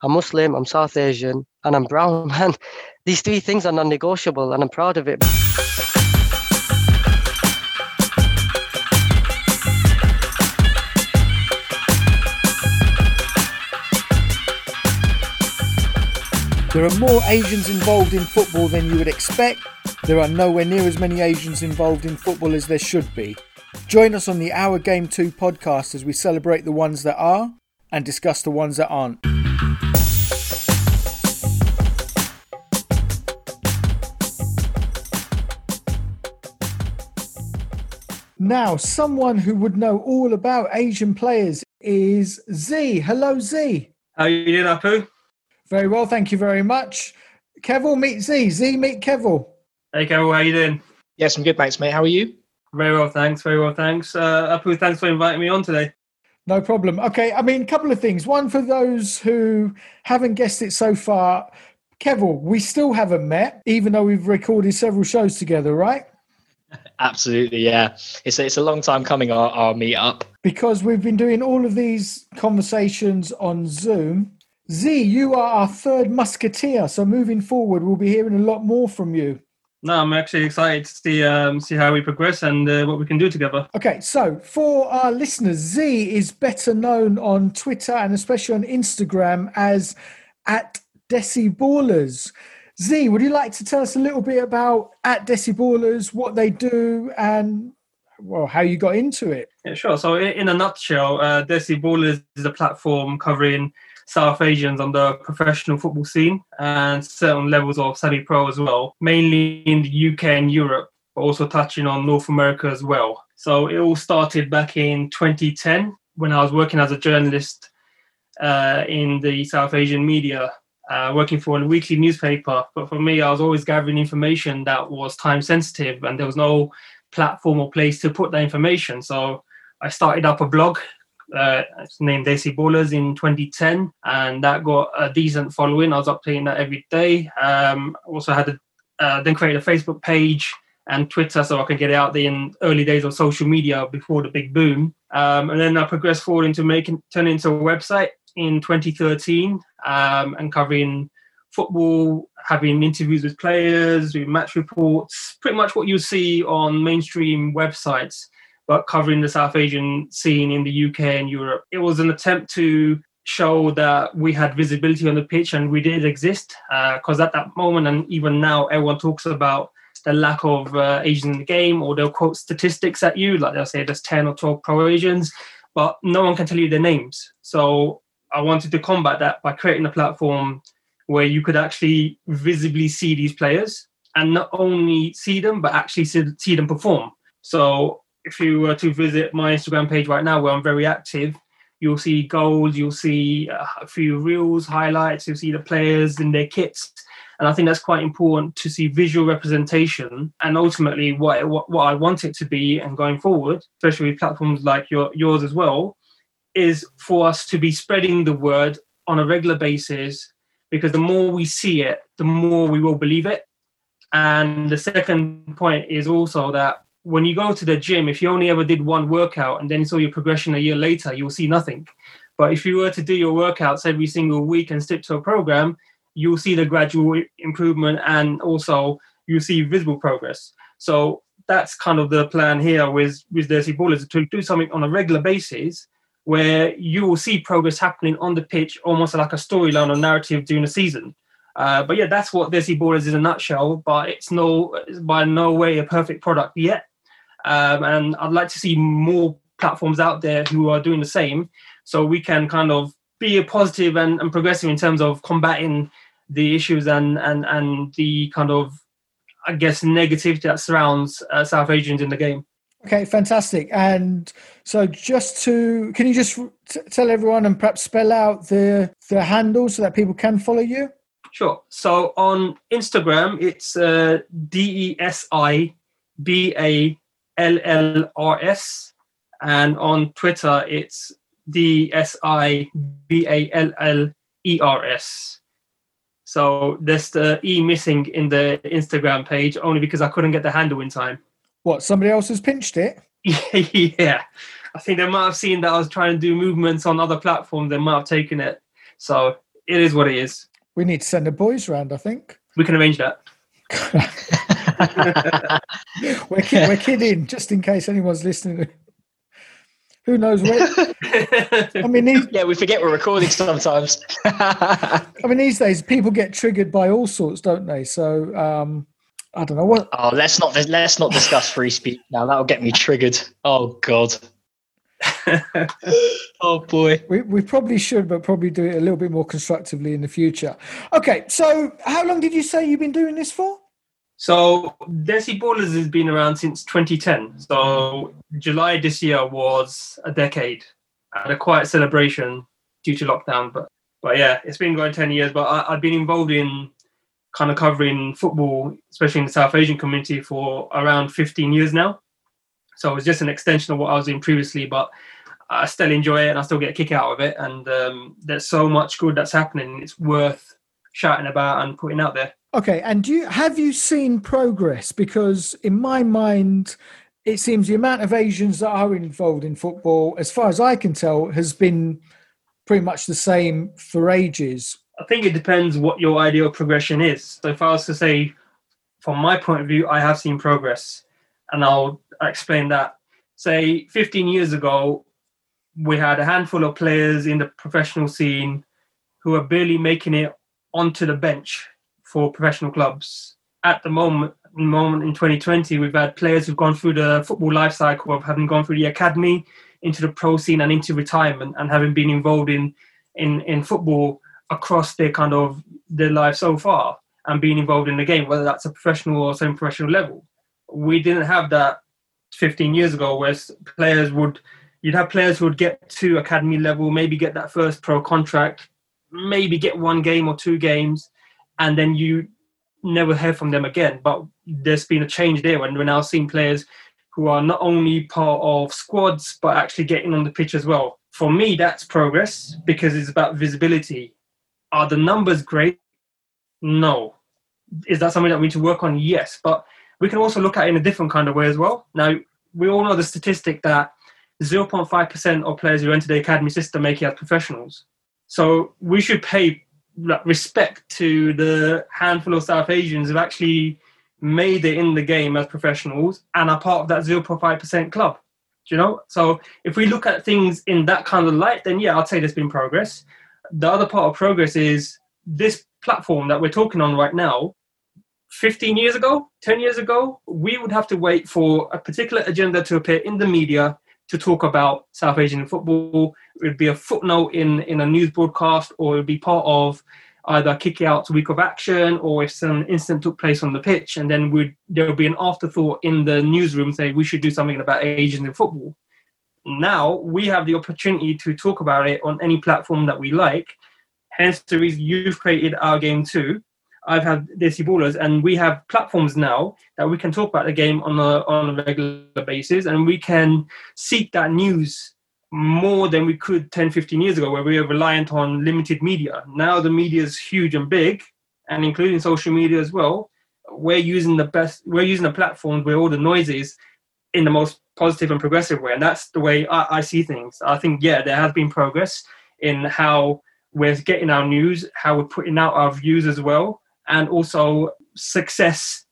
I'm Muslim, I'm South Asian, and I'm brown, man. These three things are non negotiable, and I'm proud of it. There are more Asians involved in football than you would expect. There are nowhere near as many Asians involved in football as there should be. Join us on the Our Game 2 podcast as we celebrate the ones that are and discuss the ones that aren't. Now, someone who would know all about Asian players is Z. Hello, Z. How are you doing, Apu? Very well, thank you very much. Kevin, meet Z. Z, meet Kevin. Hey, Kevin, how you doing? Yes, I'm good, thanks, mate. How are you? Very well, thanks. Very well, thanks. Uh, Apu, thanks for inviting me on today. No problem. Okay, I mean, a couple of things. One for those who haven't guessed it so far, Kevin, we still haven't met, even though we've recorded several shows together, right? Absolutely, yeah. It's a, it's a long time coming, our, our meet up. Because we've been doing all of these conversations on Zoom Z, you are our third musketeer. So moving forward, we'll be hearing a lot more from you. No, I'm actually excited to see um, see how we progress and uh, what we can do together. Okay, so for our listeners, Z is better known on Twitter and especially on Instagram as at Desi Ballers. Z, would you like to tell us a little bit about at Desi Ballers, what they do, and well, how you got into it? Yeah, sure. So, in a nutshell, uh, Desi Ballers is a platform covering South Asians on the professional football scene and certain levels of semi-pro as well, mainly in the UK and Europe, but also touching on North America as well. So it all started back in 2010 when I was working as a journalist uh, in the South Asian media, uh, working for a weekly newspaper. But for me, I was always gathering information that was time sensitive, and there was no platform or place to put that information. So I started up a blog uh, named Desi Ballers in 2010, and that got a decent following. I was updating that every day. Um, also had a, uh, then created a Facebook page and Twitter so I can get it out there in early days of social media before the big boom. Um, and then I progressed forward into making turning into a website in 2013 um, and covering football, having interviews with players, doing match reports, pretty much what you see on mainstream websites but covering the South Asian scene in the UK and Europe. It was an attempt to show that we had visibility on the pitch and we did exist because uh, at that moment and even now everyone talks about the lack of uh, Asians in the game or they'll quote statistics at you like they'll say there's 10 or 12 pro Asians but no one can tell you their names so I wanted to combat that by creating a platform where you could actually visibly see these players and not only see them but actually see, them perform so if you were to visit my Instagram page right now, where I'm very active, you'll see goals, you'll see uh, a few reels, highlights, you'll see the players in their kits. And I think that's quite important to see visual representation and ultimately what, what, what I want it to be and going forward, especially with platforms like your, yours as well, is for us to be spreading the word on a regular basis because the more we see it, the more we will believe it. And the second point is also that when you go to the gym, if you only ever did one workout and then saw your progression a year later, you'll see nothing. But if you were to do your workouts every single week and stick to a program, you'll see the gradual improvement and also you'll see visible progress. So that's kind of the plan here with with Desi Ballers to do something on a regular basis where you will see progress happening on the pitch, almost like a storyline or narrative during the season. Uh, but yeah, that's what Desi Ballers is in a nutshell. But it's no, it's by no way a perfect product yet. Um, and I'd like to see more platforms out there who are doing the same so we can kind of be a positive and, and progressive in terms of combating the issues and, and, and the kind of, I guess, negativity that surrounds uh, South Asians in the game. Okay, fantastic. And so, just to can you just t- tell everyone and perhaps spell out the the handle so that people can follow you? Sure. So on Instagram, it's uh, D E S I B A LLRS, and on Twitter it's D S I B A L L E R S. So there's the E missing in the Instagram page only because I couldn't get the handle in time. What, somebody else has pinched it? yeah. I think they might have seen that I was trying to do movements on other platforms. They might have taken it. So it is what it is. We need to send the boys round, I think. We can arrange that. we're, kid- we're kidding, just in case anyone's listening. Who knows where? I mean, these, yeah, we forget we're recording sometimes. I mean, these days people get triggered by all sorts, don't they? So um, I don't know what. oh, let's not let's not discuss free speech now. That'll get me triggered. Oh God. oh boy. We, we probably should, but probably do it a little bit more constructively in the future. Okay, so how long did you say you've been doing this for? So Desi Ballers has been around since 2010. So July this year was a decade. I had a quiet celebration due to lockdown, but but yeah, it's been going 10 years. But I, I've been involved in kind of covering football, especially in the South Asian community, for around 15 years now. So it was just an extension of what I was doing previously, but I still enjoy it and I still get a kick out of it. And um, there's so much good that's happening. It's worth shouting about and putting out there. Okay, and do you have you seen progress? Because in my mind, it seems the amount of Asians that are involved in football, as far as I can tell, has been pretty much the same for ages. I think it depends what your ideal progression is. So if I was to say, from my point of view, I have seen progress, and I'll explain that. Say 15 years ago, we had a handful of players in the professional scene who are barely making it onto the bench for professional clubs. At the moment, moment in 2020, we've had players who've gone through the football life cycle of having gone through the academy into the pro scene and into retirement and having been involved in in in football across their kind of their life so far and being involved in the game, whether that's a professional or semi-professional level. We didn't have that 15 years ago, where players would you'd have players who would get to academy level, maybe get that first pro contract, maybe get one game or two games, and then you never hear from them again. But there's been a change there, and we're now seeing players who are not only part of squads but actually getting on the pitch as well. For me, that's progress because it's about visibility. Are the numbers great? No. Is that something that we need to work on? Yes. But we can also look at it in a different kind of way as well. Now, we all know the statistic that 0.5% of players who enter the academy system make it as professionals. So we should pay respect to the handful of South Asians who've actually made it in the game as professionals and are part of that 0.5% club. Do you know? So if we look at things in that kind of light, then yeah, I'd say there's been progress. The other part of progress is this platform that we're talking on right now 15 years ago, 10 years ago, we would have to wait for a particular agenda to appear in the media to talk about South Asian football. It would be a footnote in, in a news broadcast, or it would be part of either kick out week of action, or if some incident took place on the pitch, and then there would be an afterthought in the newsroom saying we should do something about Asians in football. Now we have the opportunity to talk about it on any platform that we like. Hence the reason you've created our game too I've had Desi Ballers, and we have platforms now that we can talk about the game on a on a regular basis, and we can seek that news more than we could 10, 15 years ago, where we were reliant on limited media. Now the media is huge and big, and including social media as well. We're using the best. We're using the platforms where all the noise is in the most positive and progressive way, and that's the way I, I see things. I think yeah, there has been progress in how we're getting our news, how we're putting out our views as well and also success,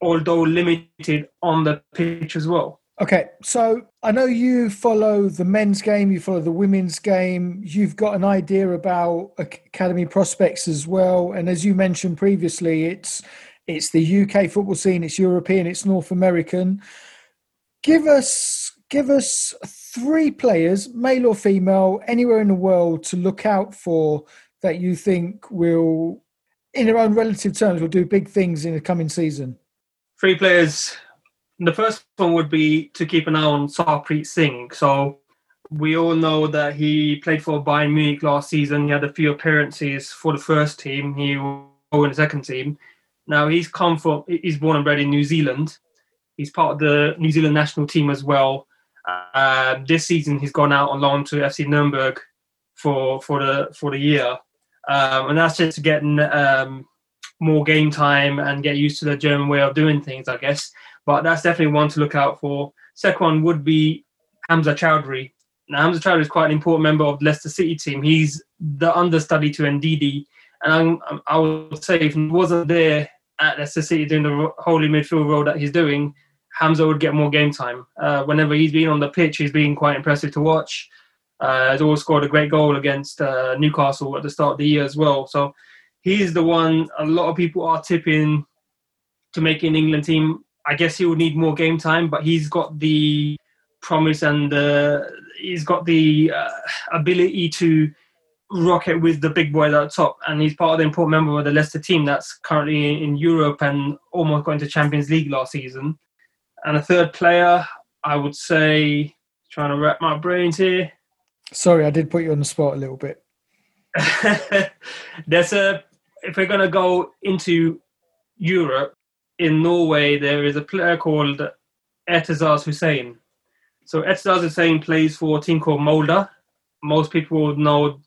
although limited on the pitch as well. Okay, so I know you follow the men's game, you follow the women's game, you've got an idea about academy prospects as well. And as you mentioned previously, it's it's the UK football scene, it's European, it's North American. Give us give us three players, male or female, anywhere in the world to look out for that you think will in their own relative terms, will do big things in the coming season? Three players. The first one would be to keep an eye on Sarpreet Singh. So we all know that he played for Bayern Munich last season. He had a few appearances for the first team. He was in the second team. Now he's come from. He's born and bred in New Zealand. He's part of the New Zealand national team as well. Uh, this season he's gone out on loan to FC Nuremberg for for the for the year um, and that's just getting um, more game time and get used to the German way of doing things, I guess. But that's definitely one to look out for. Second one would be Hamza Choudhury. Now, Hamza Choudhury is quite an important member of the Leicester City team. He's the understudy to Ndidi. And I'm, I would say if he wasn't there at Leicester City doing the holy midfield role that he's doing, Hamza would get more game time. Uh, whenever he's been on the pitch, he's been quite impressive to watch. Uh, has always scored a great goal against uh, Newcastle at the start of the year as well. So he's the one a lot of people are tipping to make an England team. I guess he would need more game time, but he's got the promise and uh, he's got the uh, ability to rocket with the big boys at the top. And he's part of the important member of the Leicester team that's currently in Europe and almost got into Champions League last season. And a third player, I would say, trying to wrap my brains here. Sorry, I did put you on the spot a little bit. There's a if we're gonna go into Europe, in Norway there is a player called Etzaz Hussain. So Etzaz Hussain plays for a team called Molde. Most people know,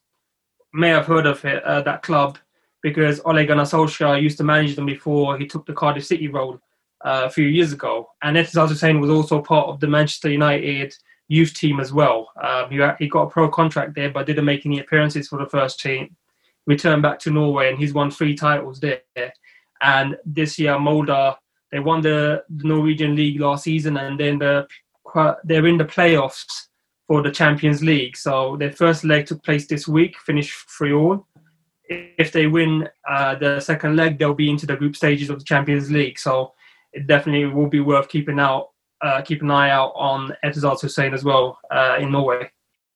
may have heard of it, uh, that club, because Ole Gunnar Solskjaer used to manage them before he took the Cardiff City role uh, a few years ago. And Etzaz Hussain was also part of the Manchester United youth team as well. Um, he, got a pro contract there, but didn't make any appearances for the first team. Returned back to Norway, and he's won three titles there. And this year, Molde they won the, the Norwegian league last season, and then the, they're in the playoffs for the Champions League. So their first leg took place this week, finished three all. If they win uh, the second leg, they'll be into the group stages of the Champions League. So it definitely will be worth keeping out uh, keep an eye out on Etzaz Hussain as well uh, in Norway.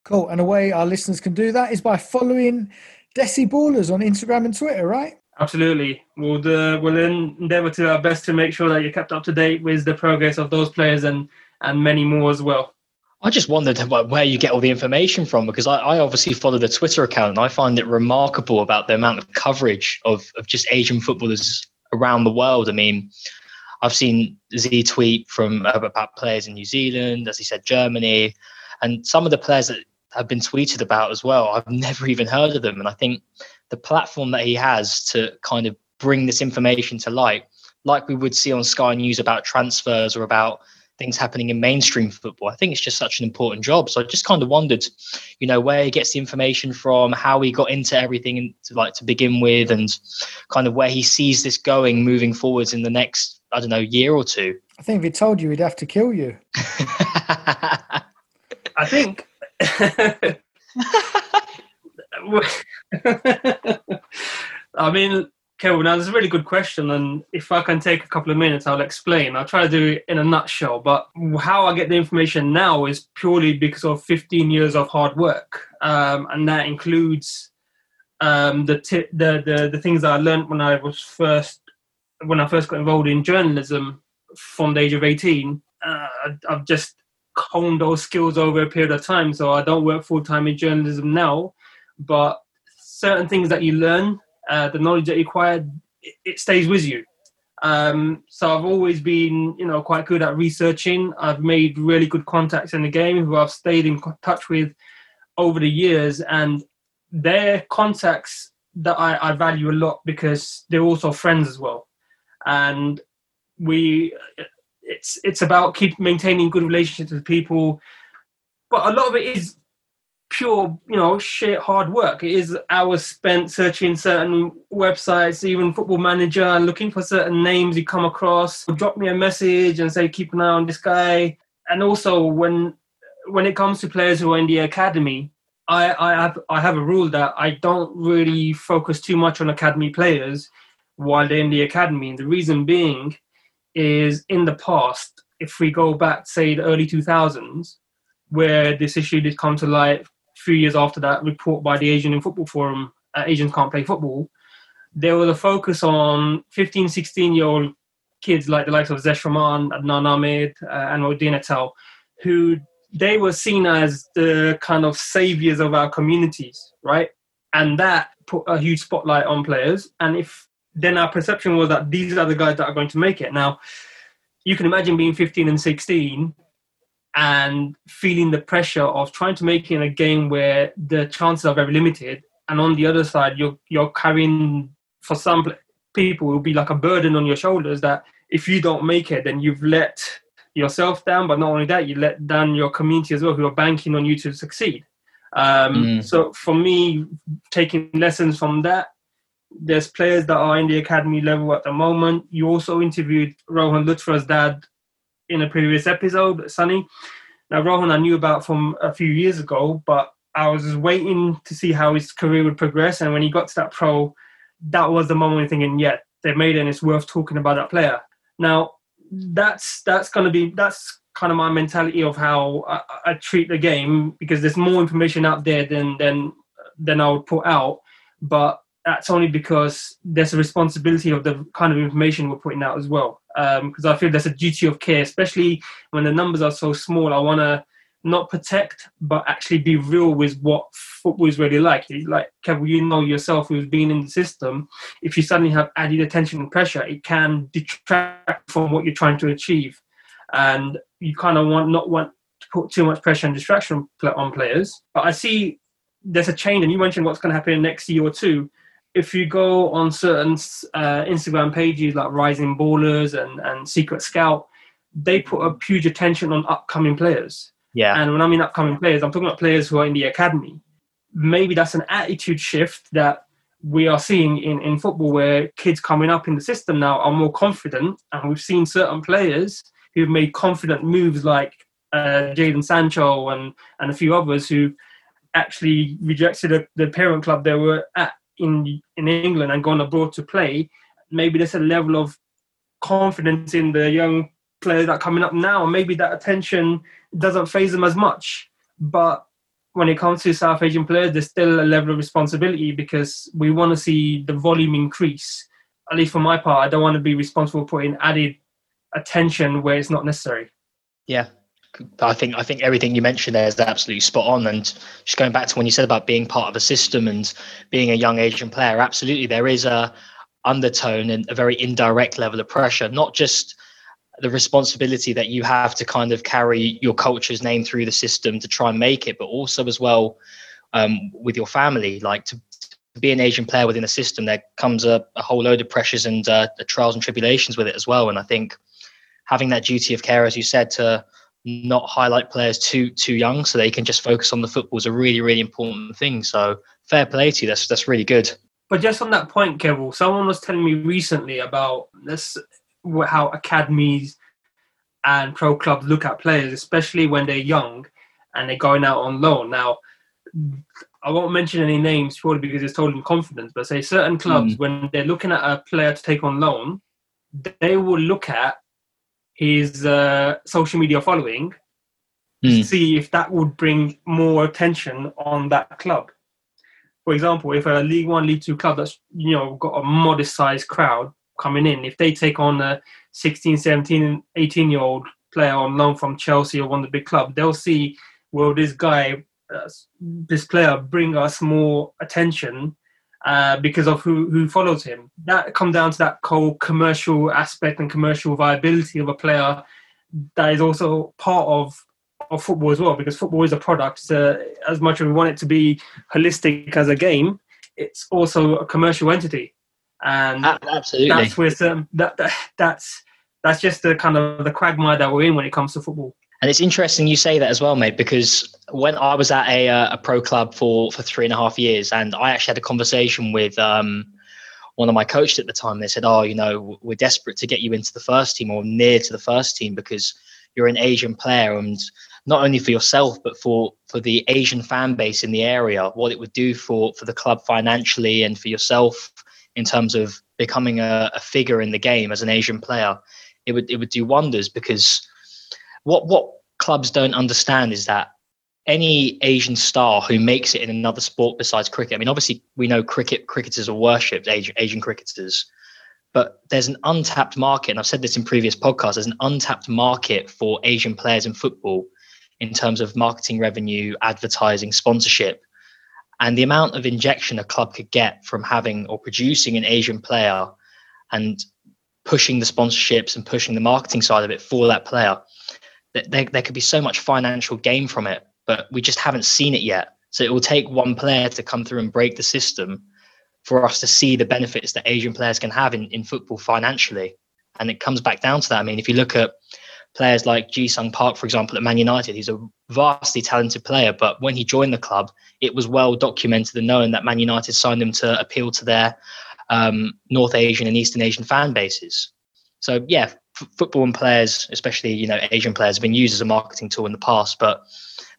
Cool. And a way our listeners can do that is by following Desi Ballers on Instagram and Twitter, right? Absolutely. We'll, uh, we'll endeavour to our best to make sure that you're kept up to date with the progress of those players and, and many more as well. I just wondered where you get all the information from because I, I, obviously follow the Twitter account and I find it remarkable about the amount of coverage of, of just Asian footballers around the world. I mean, I've seen Z tweet from about players in New Zealand, as he said, Germany, and some of the players that have been tweeted about as well. I've never even heard of them, and I think the platform that he has to kind of bring this information to light, like we would see on Sky News about transfers or about things happening in mainstream football. I think it's just such an important job. So I just kind of wondered, you know, where he gets the information from, how he got into everything to like to begin with, and kind of where he sees this going moving forwards in the next I don't know, year or two. I think if he told you, he'd have to kill you. I think. I mean, Kevin, now that's a really good question, and if I can take a couple of minutes, I'll explain. I'll try to do it in a nutshell. But how I get the information now is purely because of 15 years of hard work, um, and that includes um, the, t- the the the things that I learned when I was first when I first got involved in journalism from the age of 18, uh, I've just honed those skills over a period of time. So I don't work full time in journalism now, but certain things that you learn, uh, the knowledge that you acquire, it, it stays with you. Um, so I've always been, you know, quite good at researching. I've made really good contacts in the game who I've stayed in touch with over the years, and their contacts that I, I value a lot because they're also friends as well and we it's it's about keep maintaining good relationships with people. But a lot of it is pure you know shit hard work. It is hours spent searching certain websites even football manager and looking for certain names you come across. Drop me a message and say keep an eye on this guy. And also when when it comes to players who are in the academy I, I have I have a rule that I don't really focus too much on academy players while they're in the academy. And the reason being is in the past, if we go back, say, the early 2000s, where this issue did come to light a few years after that report by the Asian Football Forum, uh, Asians can't play football, there was a focus on 15, 16 year old kids like the likes of Zesh Rahman, Adnan Ahmed, uh, and Odin Atal, who they were seen as the kind of saviors of our communities, right? And that put a huge spotlight on players. And if then our perception was that these are the guys that are going to make it. Now, you can imagine being 15 and 16 and feeling the pressure of trying to make it in a game where the chances are very limited. And on the other side, you're, you're carrying, for some people, will be like a burden on your shoulders that if you don't make it, then you've let yourself down. But not only that, you let down your community as well, who are banking on you to succeed. Um, Mm. So for me, taking lessons from that, there's players that are in the academy level at the moment. You also interviewed Rohan Luthra's dad in a previous episode, Sunny. Now, Rohan I knew about from a few years ago, but I was just waiting to see how his career would progress. And when he got to that pro, that was the moment thinking, yeah, they made it and it's worth talking about that player. Now, that's that's going to be that's kind of my mentality of how I, I treat the game because there's more information out there than than than I would put out, but that's only because there's a responsibility of the kind of information we're putting out as well. Um, because I feel there's a duty of care, especially when the numbers are so small. I want to not protect, but actually be real with what football is really like. Like Kevin, you know yourself, who's been in the system. If you suddenly have added attention and pressure, it can detract from what you're trying to achieve, and you kind of want not want to put too much pressure and distraction on players. But I see there's a change, and you mentioned what's going to happen in the next year or two. If you go on certain uh, Instagram pages like Rising Ballers and, and Secret Scout, they put a huge attention on upcoming players. Yeah. And when I mean upcoming players, I'm talking about players who are in the academy. Maybe that's an attitude shift that we are seeing in, in football where kids coming up in the system now are more confident. And we've seen certain players who've made confident moves like uh, Jadon Sancho and, and a few others who actually rejected the parent club they were at in, in England and gone abroad to play. Maybe there's a level of confidence in the young players that are coming up now. Maybe that attention doesn't phase them as much. But when it comes to South Asian players, there's still a level of responsibility because we want to see the volume increase. At least for my part, I don't want to be responsible for putting added attention where it's not necessary. Yeah. I think I think everything you mentioned there is absolutely spot on. And just going back to when you said about being part of a system and being a young Asian player, absolutely there is a undertone and a very indirect level of pressure, not just the responsibility that you have to kind of carry your culture's name through the system to try and make it, but also as well um, with your family. Like to, be an Asian player within a system, there comes a, a whole load of pressures and uh, trials and tribulations with it as well. And I think having that duty of care, as you said, to not highlight players too too young so they can just focus on the football is a really really important thing. So fair play to you. That's that's really good. But just on that point, Kevin, someone was telling me recently about this how academies and pro clubs look at players, especially when they're young and they're going out on loan. Now, I won't mention any names purely because it's told in confidence, but say certain clubs, mm. when they're looking at a player to take on loan, they will look at his uh, social media following mm. to see if that would bring more attention on that club. For example, if a League One, League Two club that's you know got a modest sized crowd coming in, if they take on a 16, 17, 18 year old player on loan from Chelsea or one of the big clubs, they'll see, will this guy, uh, this player bring us more attention uh, because of who, who follows him. That come down to that whole commercial aspect and commercial viability of a player that is also part of of football as well because football is a product so as much as we want it to be holistic as a game it's also a commercial entity and absolutely that's where some, that, that that's that's just the kind of the quagmire that we're in when it comes to football. And it's interesting you say that as well, mate, because when I was at a uh, a pro club for for three and a half years, and I actually had a conversation with um, one of my coaches at the time. They said, "Oh, you know, we're desperate to get you into the first team or near to the first team because you're an Asian player, and not only for yourself but for for the Asian fan base in the area, what it would do for for the club financially and for yourself in terms of becoming a, a figure in the game as an Asian player." it would it would do wonders because what what clubs don't understand is that any Asian star who makes it in another sport besides cricket. I mean, obviously we know cricket cricketers are worshipped, Asian, Asian cricketers, but there's an untapped market, and I've said this in previous podcasts. There's an untapped market for Asian players in football in terms of marketing revenue, advertising, sponsorship, and the amount of injection a club could get from having or producing an Asian player and pushing the sponsorships and pushing the marketing side of it for that player. There, there could be so much financial gain from it, but we just haven't seen it yet. So it will take one player to come through and break the system for us to see the benefits that Asian players can have in, in football financially. And it comes back down to that. I mean, if you look at players like Ji Sung Park, for example, at Man United. He's a vastly talented player, but when he joined the club, it was well documented and known that Man United signed him to appeal to their um, North Asian and Eastern Asian fan bases. So yeah, football and players, especially you know Asian players, have been used as a marketing tool in the past, but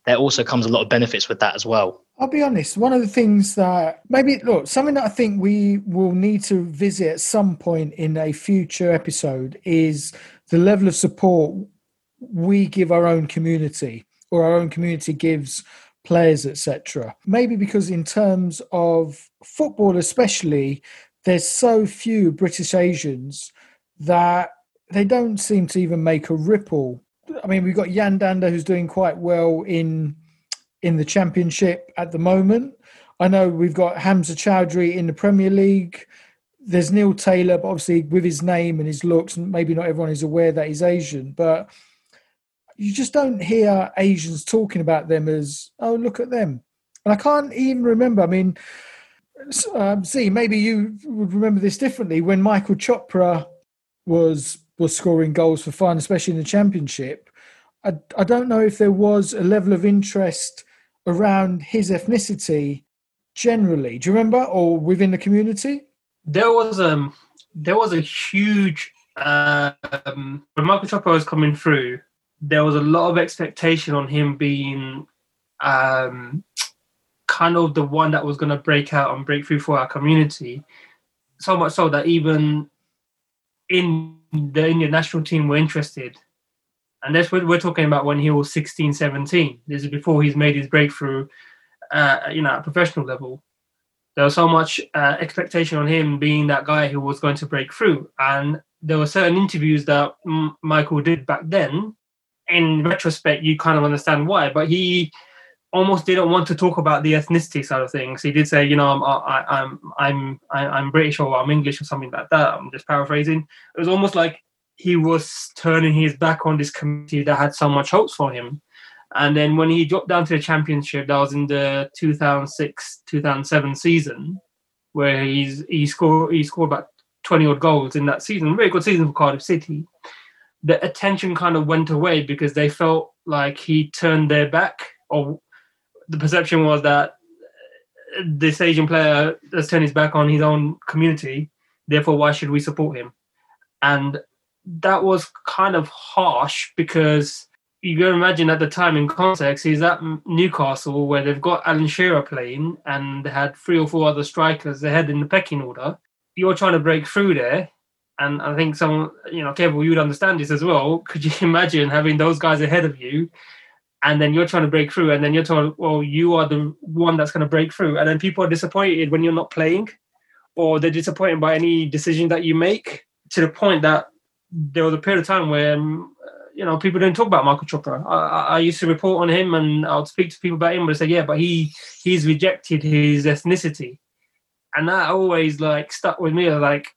there also comes a lot of benefits with that as well. I'll be honest. One of the things that maybe look something that I think we will need to visit at some point in a future episode is the level of support we give our own community or our own community gives players, etc. Maybe because in terms of football, especially, there's so few British Asians that they don't seem to even make a ripple. I mean, we've got Yan Dhanda who's doing quite well in in the championship at the moment. I know we've got Hamza Choudhury in the Premier League. There's Neil Taylor, but obviously with his name and his looks, and maybe not everyone is aware that he's Asian, but you just don't hear Asians talking about them as, oh, look at them. And I can't even remember. I mean, um, see, maybe you would remember this differently when Michael Chopra was was scoring goals for fun, especially in the championship. I, I don't know if there was a level of interest around his ethnicity generally. Do you remember, or within the community? There was um there was a huge um, when Michael Chopra was coming through. There was a lot of expectation on him being um, kind of the one that was going to break out and break through for our community. So much so that even in the Indian national team were interested. And that's what we're talking about when he was 16, 17. This is before he's made his breakthrough, uh, you know, at professional level. There was so much uh, expectation on him being that guy who was going to break through. And there were certain interviews that M- Michael did back then. In retrospect, you kind of understand why, but he almost didn't want to talk about the ethnicity side of things. He did say, you know, I'm I'm I'm I'm British or I'm English or something like that. I'm just paraphrasing. It was almost like he was turning his back on this community that had so much hopes for him. And then when he dropped down to the championship, that was in the 2006 2007 season, where he's he scored he scored about 20 odd goals in that season. Very good season for Cardiff City. The attention kind of went away because they felt like he turned their back, or the perception was that this Asian player has turned his back on his own community. Therefore, why should we support him? And that was kind of harsh because you can imagine at the time in context, he's at Newcastle where they've got Alan Shearer playing and they had three or four other strikers ahead in the pecking order. You're trying to break through there. And I think some, you know, Kev, you'd understand this as well. Could you imagine having those guys ahead of you and then you're trying to break through and then you're told, well, you are the one that's going to break through. And then people are disappointed when you're not playing or they're disappointed by any decision that you make to the point that there was a period of time where um, you know people didn't talk about Michael Chopra. I, I, used to report on him and I would speak to people about him, but they say, yeah, but he he's rejected his ethnicity, and that always like stuck with me. Like,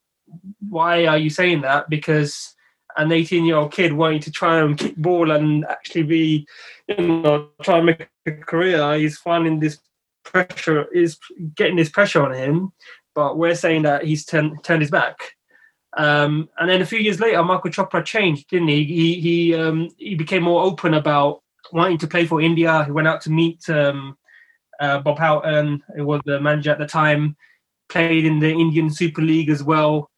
why are you saying that? Because an 18 year old kid wanting to try and kick ball and actually be, you know, try and make a career, he's finding this pressure is getting this pressure on him. But we're saying that he's turned turned his back um, and then a few years later, Michael Chopra changed, didn't he? He he um, he became more open about wanting to play for India. He went out to meet um, uh, Bob Houghton, who was the manager at the time. Played in the Indian Super League as well,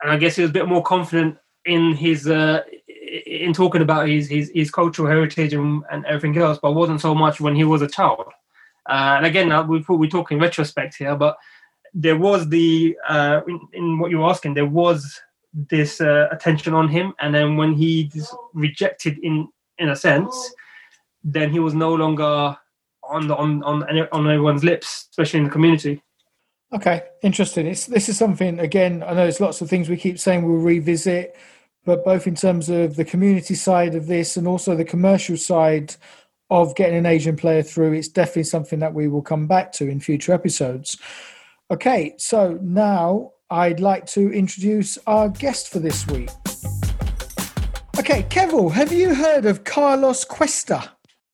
and I guess he was a bit more confident in his uh, in talking about his, his his cultural heritage and, and everything else, but wasn't so much when he was a child. Uh, and again, uh, we we talk in retrospect here, but there was the uh, in, in, what you were asking, there was this uh, attention on him, and then when he rejected in in a sense, then he was no longer on the on on on everyone's lips, especially in the community. Okay, interesting. It's this is something again. I know there's lots of things we keep saying we'll revisit, but both in terms of the community side of this and also the commercial side of getting an Asian player through, it's definitely something that we will come back to in future episodes. Okay, so now I'd like to introduce our guest for this week. Okay, Kevin, have you heard of Carlos Cuesta?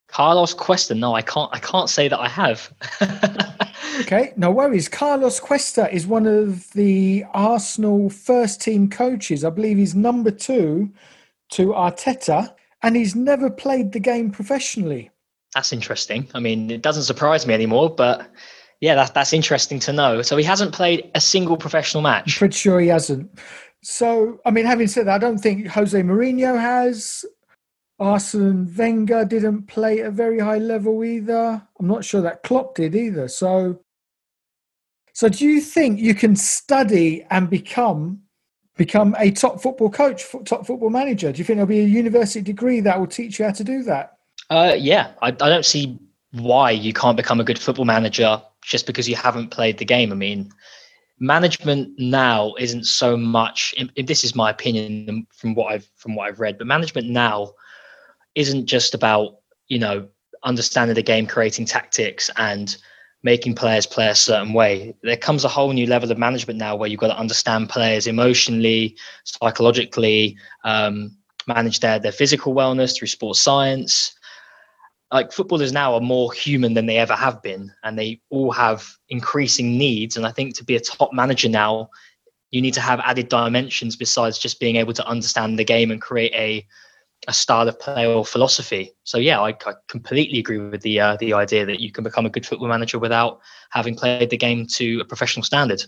Carlos Cuesta? No, I can't. I can't say that I have. okay, no worries. Carlos Cuesta is one of the Arsenal first team coaches. I believe he's number two to Arteta. and he's never played the game professionally. That's interesting. I mean, it doesn't surprise me anymore, but yeah, that's that's interesting to know. So he hasn't played a single professional match. I'm pretty sure he hasn't. So, I mean, having said that, I don't think Jose Mourinho has. Arsene Wenger didn't play at a very high level either. I'm not sure that Klopp did either. So, so do you think you can study and become become a top football coach, top football manager? Do you think there'll be a university degree that will teach you how to do that? Uh, yeah, I, I don't see why you can't become a good football manager just because you haven't played the game. I mean, management now isn't so much. This is my opinion from what I've from what I've read, but management now isn't just about you know understanding the game, creating tactics, and making players play a certain way. There comes a whole new level of management now where you've got to understand players emotionally, psychologically, um, manage their their physical wellness through sports science. Like footballers now are more human than they ever have been, and they all have increasing needs. And I think to be a top manager now, you need to have added dimensions besides just being able to understand the game and create a a style of play or philosophy. So yeah, I, I completely agree with the uh, the idea that you can become a good football manager without having played the game to a professional standard.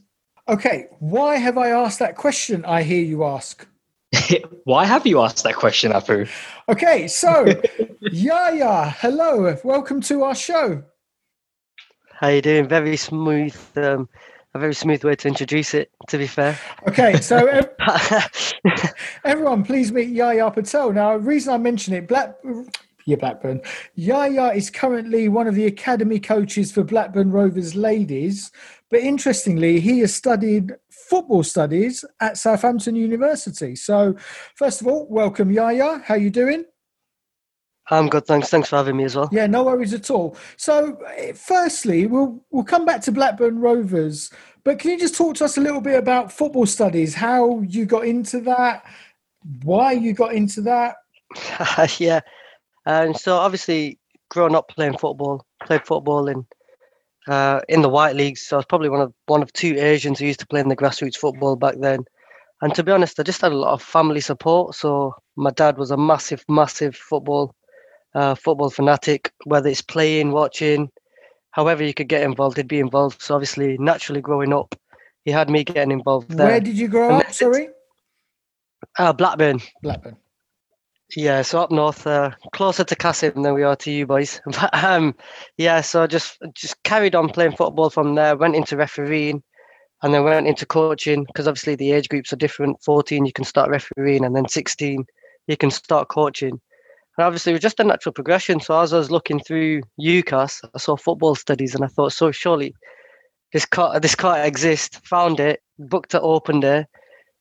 Okay, why have I asked that question? I hear you ask. why have you asked that question, Apu? Okay, so Yaya, hello, welcome to our show. How you doing? Very smooth um, a very smooth way to introduce it, to be fair. Okay, so everyone, please meet Yaya Patel. Now, the reason I mention it, Black, yeah, Blackburn. Yaya is currently one of the academy coaches for Blackburn Rovers ladies, but interestingly, he has studied football studies at Southampton University. So, first of all, welcome, Yaya. How are you doing? I'm good, thanks. Thanks for having me as well. Yeah, no worries at all. So, firstly, we'll we'll come back to Blackburn Rovers, but can you just talk to us a little bit about football studies? How you got into that? Why you got into that? yeah, and so obviously, growing up playing football, played football in uh, in the white leagues. So I was probably one of one of two Asians who used to play in the grassroots football back then. And to be honest, I just had a lot of family support. So my dad was a massive, massive football uh, football fanatic, whether it's playing, watching, however you could get involved, he'd be involved. So obviously, naturally growing up, he had me getting involved there. Where did you grow and up? Sorry, uh, Blackburn. Blackburn. Yeah, so up north, uh, closer to Cassim than we are to you boys. But um, yeah, so just just carried on playing football from there. Went into refereeing, and then went into coaching because obviously the age groups are different. Fourteen, you can start refereeing, and then sixteen, you can start coaching. And obviously, it was just a natural progression. So as I was looking through UCAS, I saw football studies, and I thought, so surely this can't this can't exist. Found it, booked it opened it,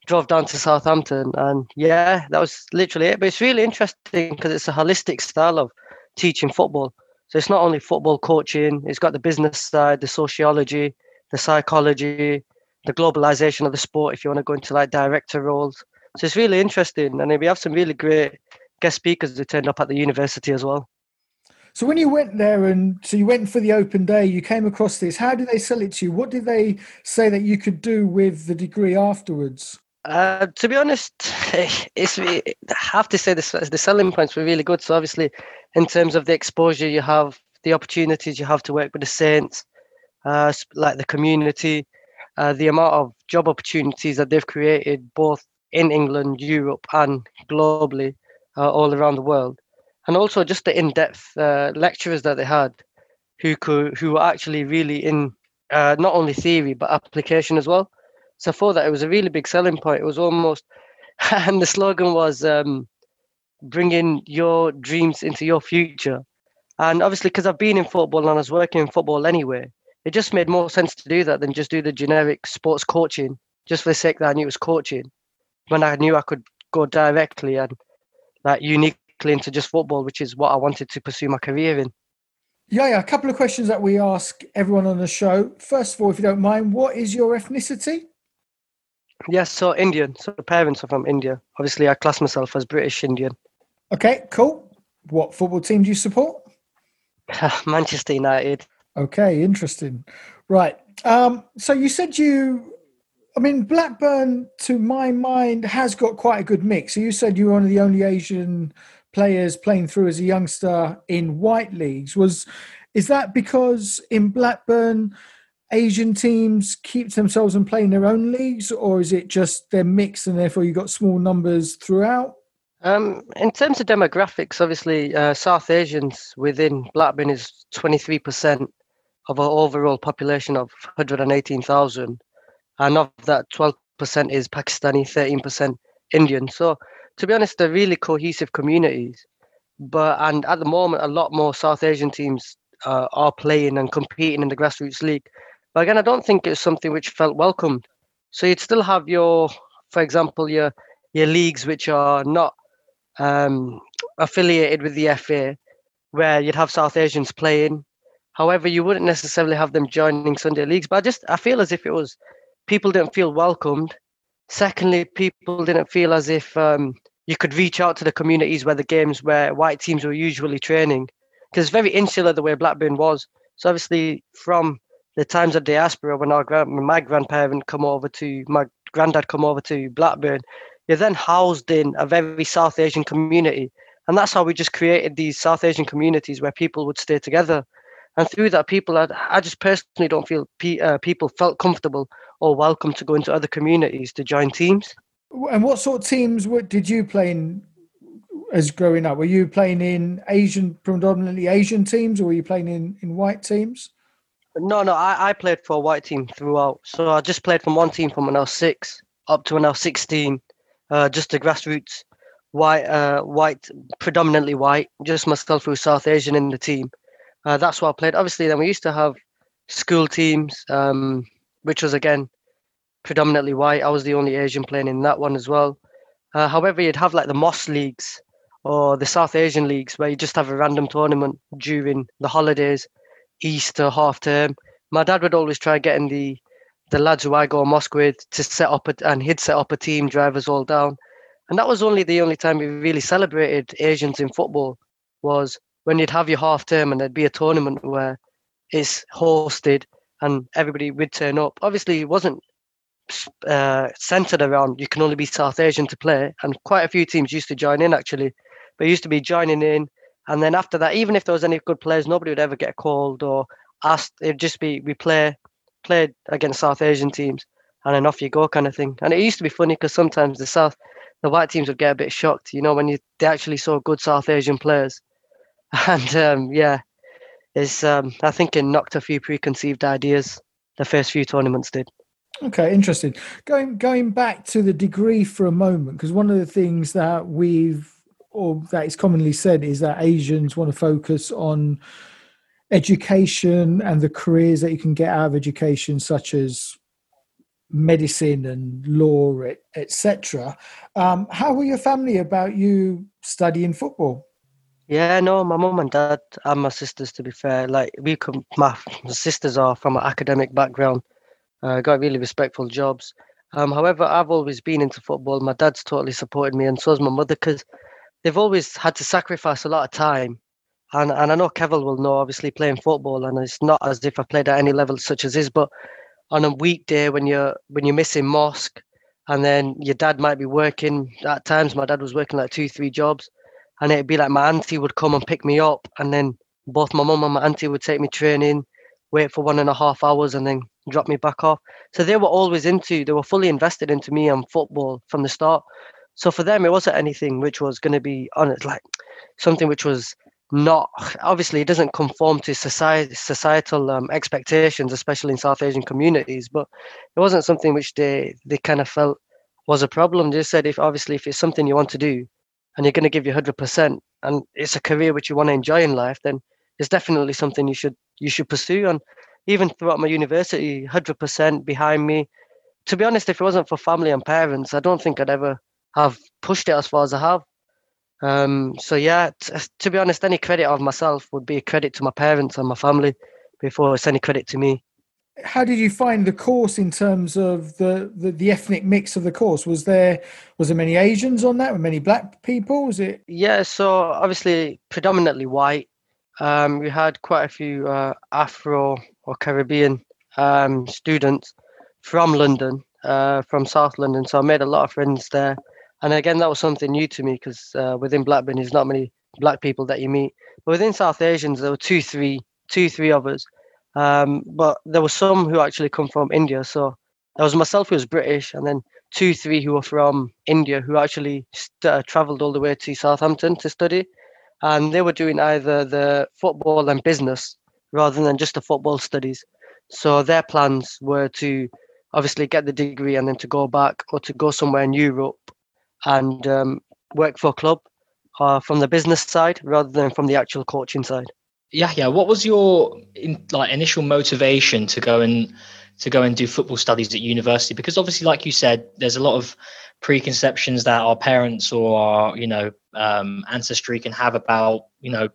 drove down to Southampton, and yeah, that was literally it. But it's really interesting because it's a holistic style of teaching football. So it's not only football coaching; it's got the business side, the sociology, the psychology, the globalization of the sport. If you want to go into like director roles, so it's really interesting, and we have some really great guest speakers who turned up at the university as well. So when you went there and so you went for the open day, you came across this. How did they sell it to you? What did they say that you could do with the degree afterwards? Uh, to be honest, it's I have to say this the selling points were really good. So obviously, in terms of the exposure you have, the opportunities you have to work with the Saints, uh, like the community, uh, the amount of job opportunities that they've created both in England, Europe, and globally uh, all around the world, and also just the in-depth uh, lecturers that they had, who could who were actually really in uh, not only theory but application as well. So for that, it was a really big selling point. It was almost, and the slogan was um, bringing your dreams into your future. And obviously, because I've been in football and I was working in football anyway, it just made more sense to do that than just do the generic sports coaching, just for the sake that I knew it was coaching. When I knew I could go directly and like uniquely into just football, which is what I wanted to pursue my career in. Yeah, yeah. A couple of questions that we ask everyone on the show. First of all, if you don't mind, what is your ethnicity? Yes, so Indian. So the parents are from India. Obviously, I class myself as British Indian. Okay, cool. What football team do you support? Manchester United. Okay, interesting. Right. Um, so you said you I mean, Blackburn, to my mind, has got quite a good mix. So you said you were one of the only Asian players playing through as a youngster in white leagues. Was is that because in Blackburn Asian teams keep themselves and play in their own leagues, or is it just they're mixed and therefore you've got small numbers throughout? Um, in terms of demographics, obviously, uh, South Asians within Blackburn is 23% of our overall population of 118,000. And of that, 12% is Pakistani, 13% Indian. So, to be honest, they're really cohesive communities. But and at the moment, a lot more South Asian teams uh, are playing and competing in the grassroots league. But again, I don't think it's something which felt welcomed. So you'd still have your, for example, your your leagues which are not um, affiliated with the FA, where you'd have South Asians playing. However, you wouldn't necessarily have them joining Sunday leagues. But I just I feel as if it was people didn't feel welcomed. Secondly, people didn't feel as if um, you could reach out to the communities where the games where white teams were usually training, because it's very insular the way Blackburn was. So obviously, from the times of diaspora when our grand, my grandparent come over to my granddad come over to Blackburn, you're then housed in a very South Asian community, and that's how we just created these South Asian communities where people would stay together. And through that, people, I, I just personally don't feel pe- uh, people felt comfortable or welcome to go into other communities to join teams. And what sort of teams did you play in as growing up? Were you playing in Asian, predominantly Asian teams, or were you playing in, in white teams? No, no, I, I played for a white team throughout. So I just played from one team from when I was six up to when I was 16. Uh, just the grassroots, white, uh, white, predominantly white. Just myself who was South Asian in the team. Uh, that's what I played. Obviously, then we used to have school teams, um, which was again predominantly white. I was the only Asian playing in that one as well. Uh, however, you'd have like the Moss leagues or the South Asian leagues where you just have a random tournament during the holidays Easter half term. My dad would always try getting the the lads who I go mosque with to set up a, and he'd set up a team, drive us all down. And that was only the only time we really celebrated Asians in football was when you'd have your half term and there'd be a tournament where it's hosted and everybody would turn up. Obviously, it wasn't uh, centered around you can only be South Asian to play, and quite a few teams used to join in actually. But used to be joining in, and then after that, even if there was any good players, nobody would ever get called or asked. It'd just be we play played against South Asian teams, and then off you go kind of thing. And it used to be funny because sometimes the South, the white teams would get a bit shocked, you know, when you they actually saw good South Asian players. And um, yeah, it's um, I think it knocked a few preconceived ideas. The first few tournaments did. Okay, interesting. Going going back to the degree for a moment, because one of the things that we've or that is commonly said is that Asians want to focus on education and the careers that you can get out of education, such as medicine and law, etc. Um, how were your family about you studying football? Yeah, no, my mum and dad and my sisters, to be fair, like we come, my sisters are from an academic background, uh, got really respectful jobs. Um, however, I've always been into football. My dad's totally supported me, and so has my mother, because they've always had to sacrifice a lot of time. And and I know Kevin will know, obviously playing football, and it's not as if I played at any level such as his, but on a weekday when you're when you're missing mosque, and then your dad might be working. At times, my dad was working like two, three jobs, and it'd be like my auntie would come and pick me up, and then both my mum and my auntie would take me training, wait for one and a half hours, and then drop me back off. So they were always into, they were fully invested into me and football from the start. So for them, it wasn't anything which was going to be on it, like something which was not obviously it doesn't conform to society societal um, expectations, especially in South Asian communities. But it wasn't something which they they kind of felt was a problem. They said if obviously if it's something you want to do and you're going to give your hundred percent, and it's a career which you want to enjoy in life, then it's definitely something you should you should pursue. And even throughout my university, hundred percent behind me. To be honest, if it wasn't for family and parents, I don't think I'd ever have pushed it as far as I have. Um, so yeah, t- to be honest, any credit of myself would be a credit to my parents and my family before it's any credit to me. How did you find the course in terms of the, the, the ethnic mix of the course? Was there was there many Asians on that? Were many black people? Was it? Yeah, so obviously predominantly white. Um, we had quite a few uh, Afro or Caribbean um, students from London, uh, from South London. So I made a lot of friends there And again, that was something new to me because uh, within Blackburn, there's not many black people that you meet. But within South Asians, there were two, three, two, three of us. Um, but there were some who actually come from India. So there was myself who was British, and then two, three who were from India who actually st- uh, traveled all the way to Southampton to study. And they were doing either the football and business rather than just the football studies. So their plans were to obviously get the degree and then to go back or to go somewhere in Europe and um, work for a club uh, from the business side rather than from the actual coaching side. Yeah, yeah. What was your in, like initial motivation to go and to go and do football studies at university? Because obviously, like you said, there's a lot of preconceptions that our parents or our you know um, ancestry can have about you know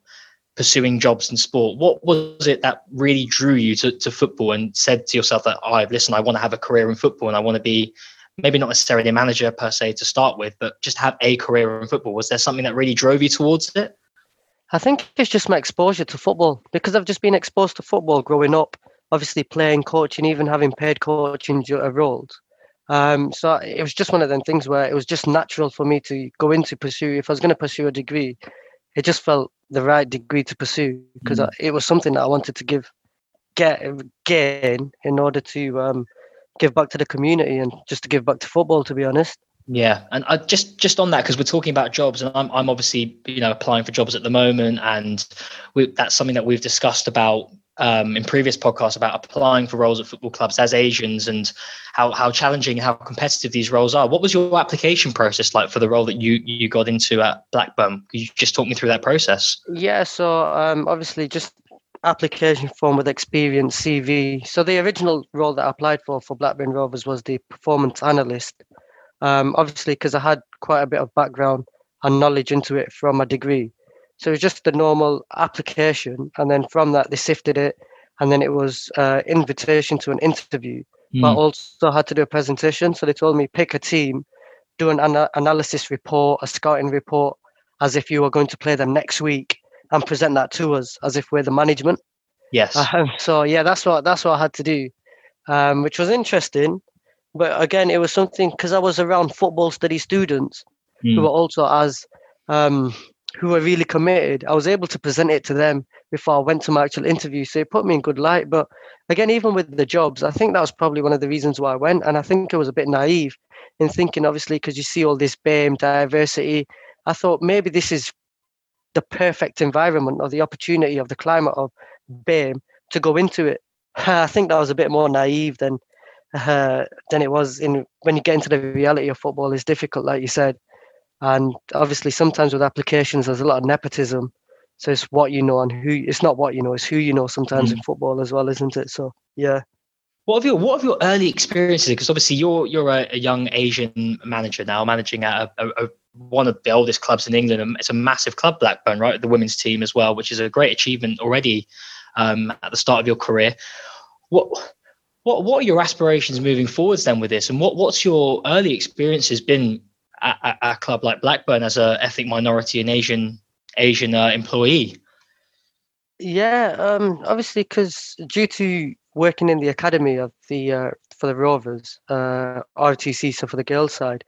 pursuing jobs in sport. What was it that really drew you to, to football and said to yourself that I oh, listen, I want to have a career in football and I want to be maybe not necessarily a manager per se to start with, but just have a career in football? Was there something that really drove you towards it? I think it's just my exposure to football because I've just been exposed to football growing up, obviously playing, coaching, even having paid coaching roles. Um, so it was just one of them things where it was just natural for me to go into pursue. If I was going to pursue a degree, it just felt the right degree to pursue because mm. it was something that I wanted to give, get, gain in order to um, give back to the community and just to give back to football. To be honest. Yeah, and I just just on that because we're talking about jobs, and I'm I'm obviously you know applying for jobs at the moment, and we, that's something that we've discussed about um, in previous podcasts about applying for roles at football clubs as Asians and how how challenging, how competitive these roles are. What was your application process like for the role that you you got into at Blackburn? Could you just talk me through that process? Yeah, so um, obviously just application form with experience CV. So the original role that I applied for for Blackburn Rovers was the performance analyst. Um, obviously, because I had quite a bit of background and knowledge into it from a degree. So it was just the normal application, and then from that they sifted it, and then it was uh, invitation to an interview. Mm. But also had to do a presentation. So they told me pick a team, do an ana- analysis report, a scouting report, as if you were going to play them next week, and present that to us as if we're the management. Yes. Um, so yeah, that's what that's what I had to do, um, which was interesting. But again, it was something because I was around football study students mm. who were also as um, who were really committed. I was able to present it to them before I went to my actual interview, so it put me in good light. But again, even with the jobs, I think that was probably one of the reasons why I went, and I think I was a bit naive in thinking, obviously, because you see all this BAME diversity. I thought maybe this is the perfect environment or the opportunity of the climate of BAME to go into it. I think that was a bit more naive than uh, than it was in when you get into the reality of football. is difficult, like you said, and obviously sometimes with applications there's a lot of nepotism. So it's what you know and who. It's not what you know; it's who you know. Sometimes mm. in football as well, isn't it? So yeah. What have your What have your early experiences? Because obviously you're you're a, a, young Asian manager now, managing at a, a, one of the oldest clubs in England. It's a massive club, Blackburn, right? The women's team as well, which is a great achievement already um, at the start of your career. What what what are your aspirations moving forwards then with this, and what what's your early experiences been at, at a club like Blackburn as a ethnic minority and Asian Asian uh, employee? Yeah, um, obviously, because due to working in the academy of the uh, for the Rovers, uh, RTC, so for the girls' side,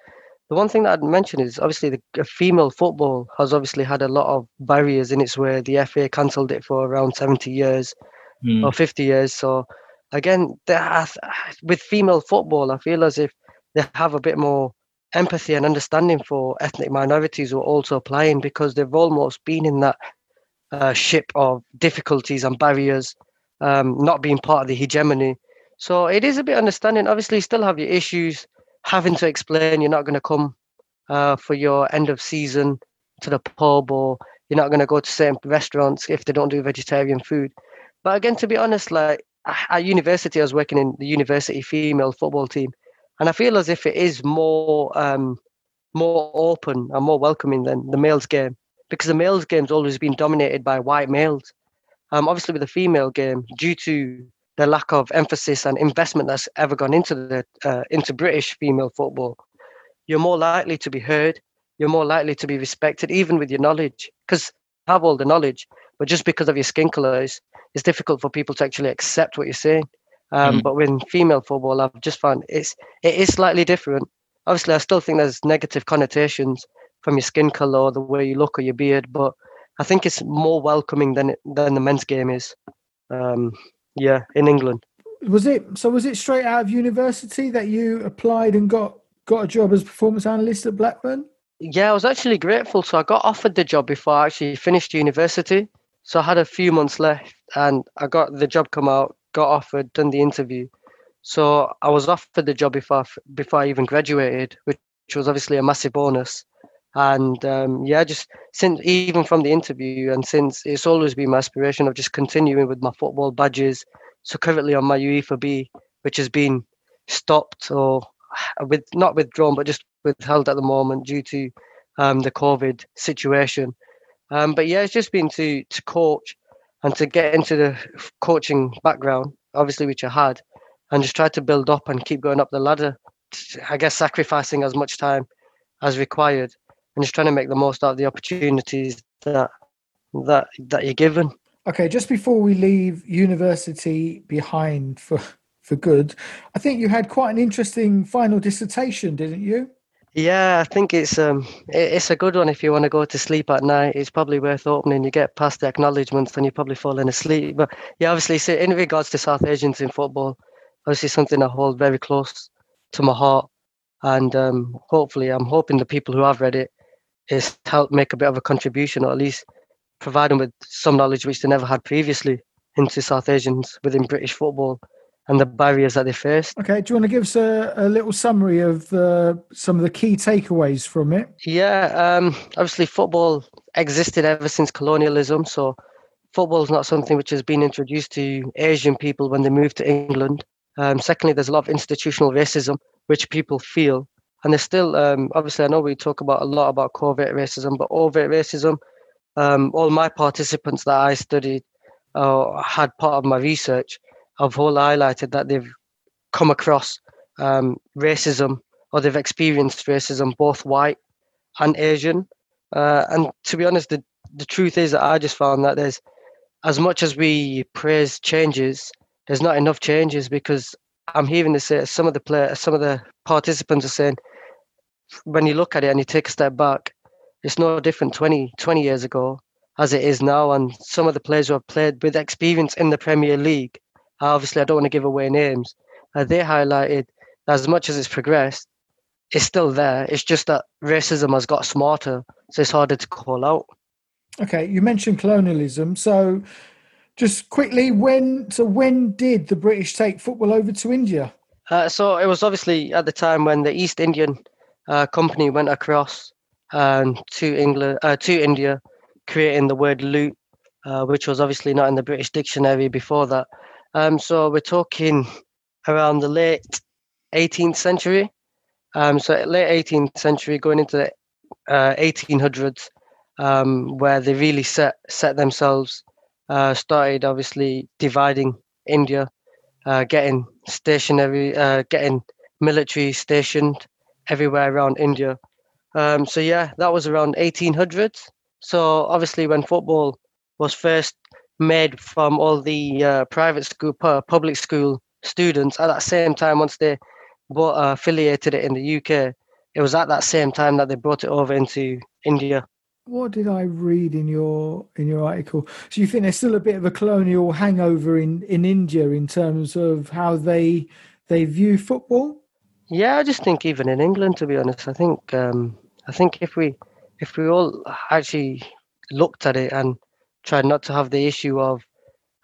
the one thing that I'd mention is obviously the female football has obviously had a lot of barriers in its way. The FA cancelled it for around 70 years mm. or 50 years. So again, with female football, I feel as if they have a bit more empathy and understanding for ethnic minorities who are also playing because they've almost been in that uh, ship of difficulties and barriers, um, not being part of the hegemony. So it is a bit understanding. Obviously, you still have your issues having to explain you're not going to come uh, for your end of season to the pub or you're not going to go to certain restaurants if they don't do vegetarian food. But again, to be honest, like at university, I was working in the university female football team, and I feel as if it is more um, more open and more welcoming than the males game because the males game's always been dominated by white males. Um, obviously, with the female game, due to the lack of emphasis and investment that's ever gone into the uh, into British female football, you're more likely to be heard. You're more likely to be respected, even with your knowledge, because have all the knowledge, but just because of your skin color, it's, it's difficult for people to actually accept what you're saying. Um, mm. But with female football, I've just found it's it is slightly different. obviously, I still think there's negative connotations from your skin color or the way you look or your beard, but I think it's more welcoming than it, than the men's game is. Um, yeah, in England. Was it so? Was it straight out of university that you applied and got got a job as performance analyst at Blackburn? Yeah, I was actually grateful. So I got offered the job before I actually finished university. So I had a few months left, and I got the job come out, got offered, done the interview. So I was offered the job before before I even graduated, which, was obviously a massive bonus. And um, yeah, just since even from the interview, and since it's always been my aspiration of just continuing with my football badges. So currently on my UEFA B, which has been stopped or with not withdrawn, but just withheld at the moment due to um, the COVID situation. Um, but yeah, it's just been to to coach and to get into the coaching background, obviously, which I had, and just try to build up and keep going up the ladder. I guess sacrificing as much time as required, and just trying to make the most out of the opportunities that that that you're given. Okay, just before we leave university behind for for good, I think you had quite an interesting final dissertation, didn't you? Yeah, I think it's um it's a good one if you want to go to sleep at night. It's probably worth opening. You get past the acknowledgements, and you're probably falling asleep. But yeah, obviously, in regards to South Asians in football, obviously something I hold very close to my heart, and um, hopefully, I'm hoping the people who have read it is help make a bit of a contribution, or at least provide them with some knowledge which they never had previously into South Asians within British football and the barriers that they face. Okay, do you want to give us a, a little summary of the, some of the key takeaways from it? Yeah, um, obviously, football existed ever since colonialism. So, football is not something which has been introduced to Asian people when they moved to England. Um, secondly, there's a lot of institutional racism which people feel. And there's still, um, obviously, I know we talk about a lot about covert racism, but overt racism, um, all my participants that I studied uh, had part of my research have all highlighted that they've come across um, racism or they've experienced racism, both white and Asian. Uh, and to be honest, the, the truth is that I just found that there's, as much as we praise changes, there's not enough changes because I'm hearing this. Uh, some of the players, some of the participants are saying, when you look at it and you take a step back, it's no different 20, 20 years ago as it is now. And some of the players who have played with experience in the Premier League obviously I don't want to give away names. Uh, they highlighted as much as it's progressed, it's still there. It's just that racism has got smarter, so it's harder to call out. Okay, you mentioned colonialism, so just quickly, when so when did the British take football over to India? Uh, so it was obviously at the time when the East Indian uh, Company went across um, to England, uh, to India, creating the word loot, uh, which was obviously not in the British dictionary before that. Um, so we're talking around the late 18th century. Um, so late 18th century, going into the uh, 1800s, um, where they really set set themselves, uh, started obviously dividing India, uh, getting stationary, uh, getting military stationed everywhere around India. Um, so yeah, that was around 1800s. So obviously, when football was first made from all the uh, private school, public school students at that same time once they bought, uh, affiliated it in the UK. It was at that same time that they brought it over into India. What did I read in your in your article? So you think there's still a bit of a colonial hangover in, in India in terms of how they they view football? Yeah, I just think even in England, to be honest, I think um, I think if we if we all actually looked at it and try not to have the issue of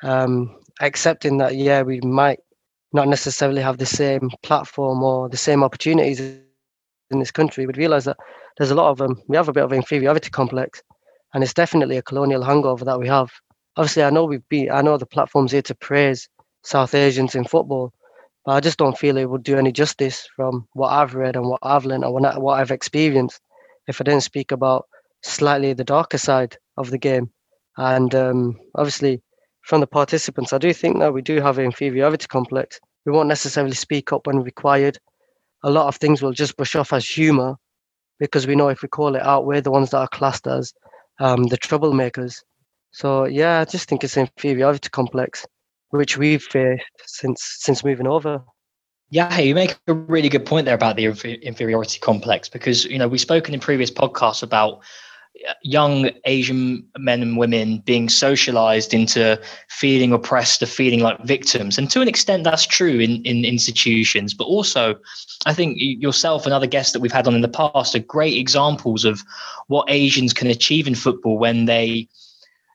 um, accepting that yeah we might not necessarily have the same platform or the same opportunities in this country would realize that there's a lot of them we have a bit of inferiority complex and it's definitely a colonial hangover that we have. Obviously i know we've been i know the platform's here to praise south asians in football but i just don't feel it would do any justice from what i've read and what i've learned and what i've experienced if i didn't speak about slightly the darker side of the game and um, obviously, from the participants, I do think that we do have an inferiority complex. We won't necessarily speak up when required. A lot of things will just brush off as humour because we know if we call it out, we're the ones that are classed as um, the troublemakers. So yeah, I just think it's an inferiority complex which we've faced since since moving over. Yeah, you make a really good point there about the inferiority complex because you know we've spoken in previous podcasts about young Asian men and women being socialized into feeling oppressed or feeling like victims. And to an extent, that's true in, in institutions. But also, I think yourself and other guests that we've had on in the past are great examples of what Asians can achieve in football when they,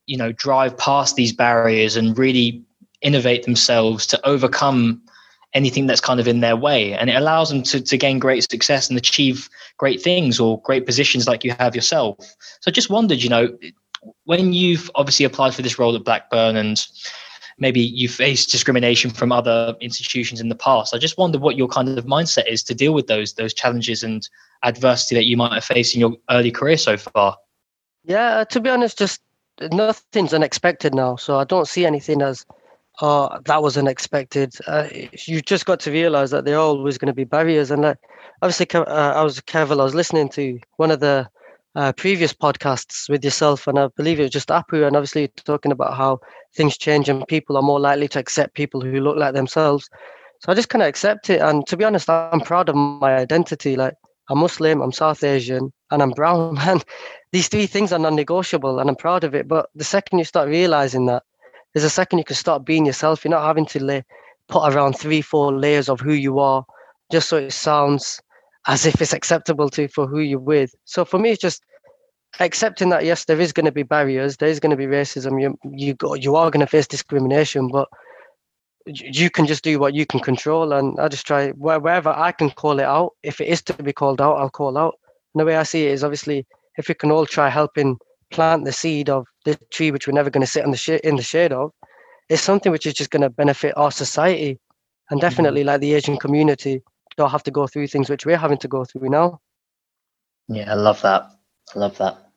you know, drive past these barriers and really innovate themselves to overcome anything that's kind of in their way. And it allows them to, to gain great success and achieve great things or great positions like you have yourself. So i just wondered you know when you've obviously applied for this role at blackburn and maybe you faced discrimination from other institutions in the past i just wonder what your kind of mindset is to deal with those those challenges and adversity that you might have faced in your early career so far. Yeah uh, to be honest just nothing's unexpected now so i don't see anything as oh, that was unexpected. Uh, you just got to realize that there are always going to be barriers. And like, obviously, uh, I was careful. I was listening to one of the uh, previous podcasts with yourself, and I believe it was just Apu, and obviously talking about how things change and people are more likely to accept people who look like themselves. So I just kind of accept it. And to be honest, I'm proud of my identity. Like, I'm Muslim, I'm South Asian, and I'm brown, man. These three things are non negotiable, and I'm proud of it. But the second you start realizing that, there's a second you can start being yourself. You're not having to lay, put around three, four layers of who you are just so it sounds as if it's acceptable to for who you're with. So for me, it's just accepting that yes, there is going to be barriers, there is going to be racism. You you go, you are going to face discrimination, but you can just do what you can control. And I just try wherever I can call it out. If it is to be called out, I'll call out. And the way I see it is obviously if we can all try helping plant the seed of the tree which we're never going to sit in the sh- in the shade of is something which is just going to benefit our society. And mm-hmm. definitely mm-hmm. like the asian community don't have to go through things which we're having to go through now. Yeah i love that. I love that.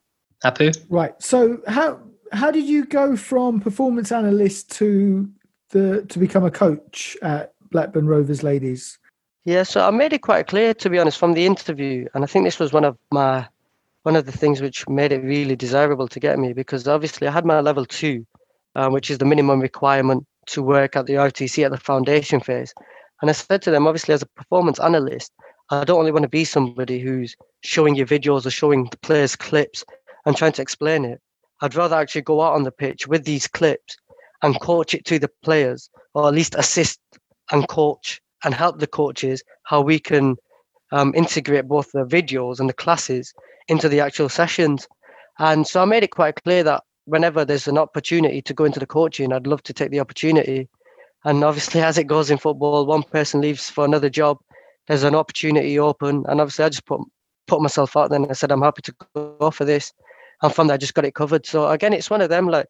Apu? Right so how how did you go from performance analyst to the to become a coach at blackburn rovers ladies? Yeah so i made it quite clear to be honest from the interview. And i think this was one of my one of the things which made it really desirable to get me because obviously I had my level two, um, which is the minimum requirement to work at the RTC at the foundation phase. And I said to them, obviously, as a performance analyst, I don't only want to be somebody who's showing you videos or showing the players clips and trying to explain it. I'd rather actually go out on the pitch with these clips and coach it to the players, or at least assist and coach and help the coaches how we can um, integrate both the videos and the classes into the actual sessions. And so I made it quite clear that whenever there's an opportunity to go into the coaching, I'd love to take the opportunity. And obviously, as it goes in football, one person leaves for another job, there's an opportunity open. And obviously, I just put put myself out there and I said, I'm happy to go for this. And from there, I just got it covered. So again, it's one of them like,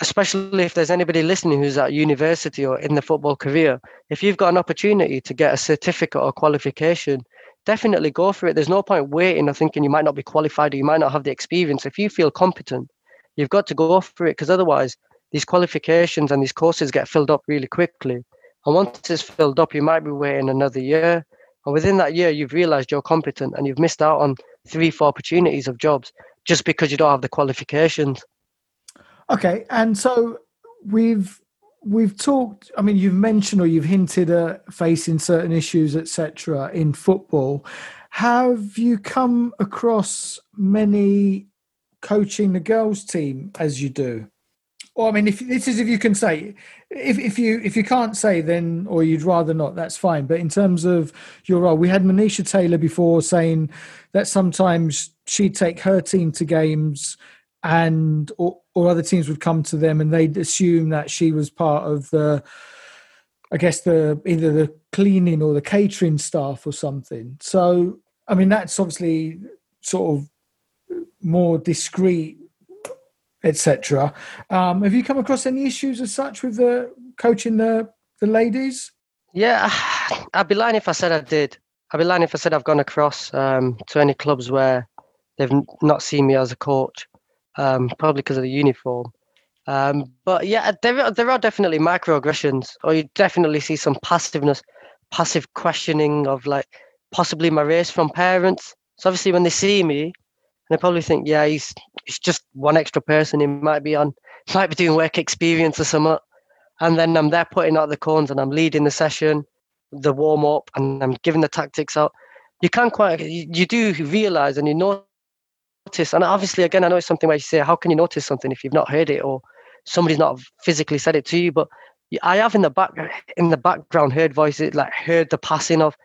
especially if there's anybody listening who's at university or in the football career, if you've got an opportunity to get a certificate or qualification definitely go for it. There's no point waiting or thinking you might not be qualified or you might not have the experience. If you feel competent, you've got to go for it because otherwise these qualifications and these courses get filled up really quickly. And once it's filled up, you might be waiting another year. And within that year, you've realized you're competent and you've missed out on three, four opportunities of jobs just because you don't have the qualifications. Okay. And so we've we've talked i mean you've mentioned or you've hinted at facing certain issues etc in football. Have you come across many coaching the girls team as you do? Or i mean if this is if you can say if, if you if you can't say then or you'd rather not that's fine. But in terms of your role we had manisha tailor before saying that sometimes she'd take her team to games and or, or other teams would come to them and they'd assume that she was part of the I guess the either the cleaning or the catering staff or something. So I mean that's obviously sort of more discreet, etc. Um, have you come across any issues as such with the coaching the the ladies? Yeah, I'd be lying if I said I did. I'd be lying if I said I've gone across um, to any clubs where they've not seen me as a coach um, probably because of the uniform. Um, but yeah, there there are definitely microaggressions, or you definitely see some passiveness, passive questioning of like possibly my race from parents. So obviously, when they see me, they probably think, yeah, he's he's just one extra person. He might be on, might be doing work experience or something. And then I'm there putting out the cones and I'm leading the session. the warm up and I'm giving the tactics out, you can't quite you, you do realize and you notice and obviously again I know it's something where you say how can you notice something if you've not heard it or somebody's not physically said it to you? But I have in the back in the background heard voices like heard the passing of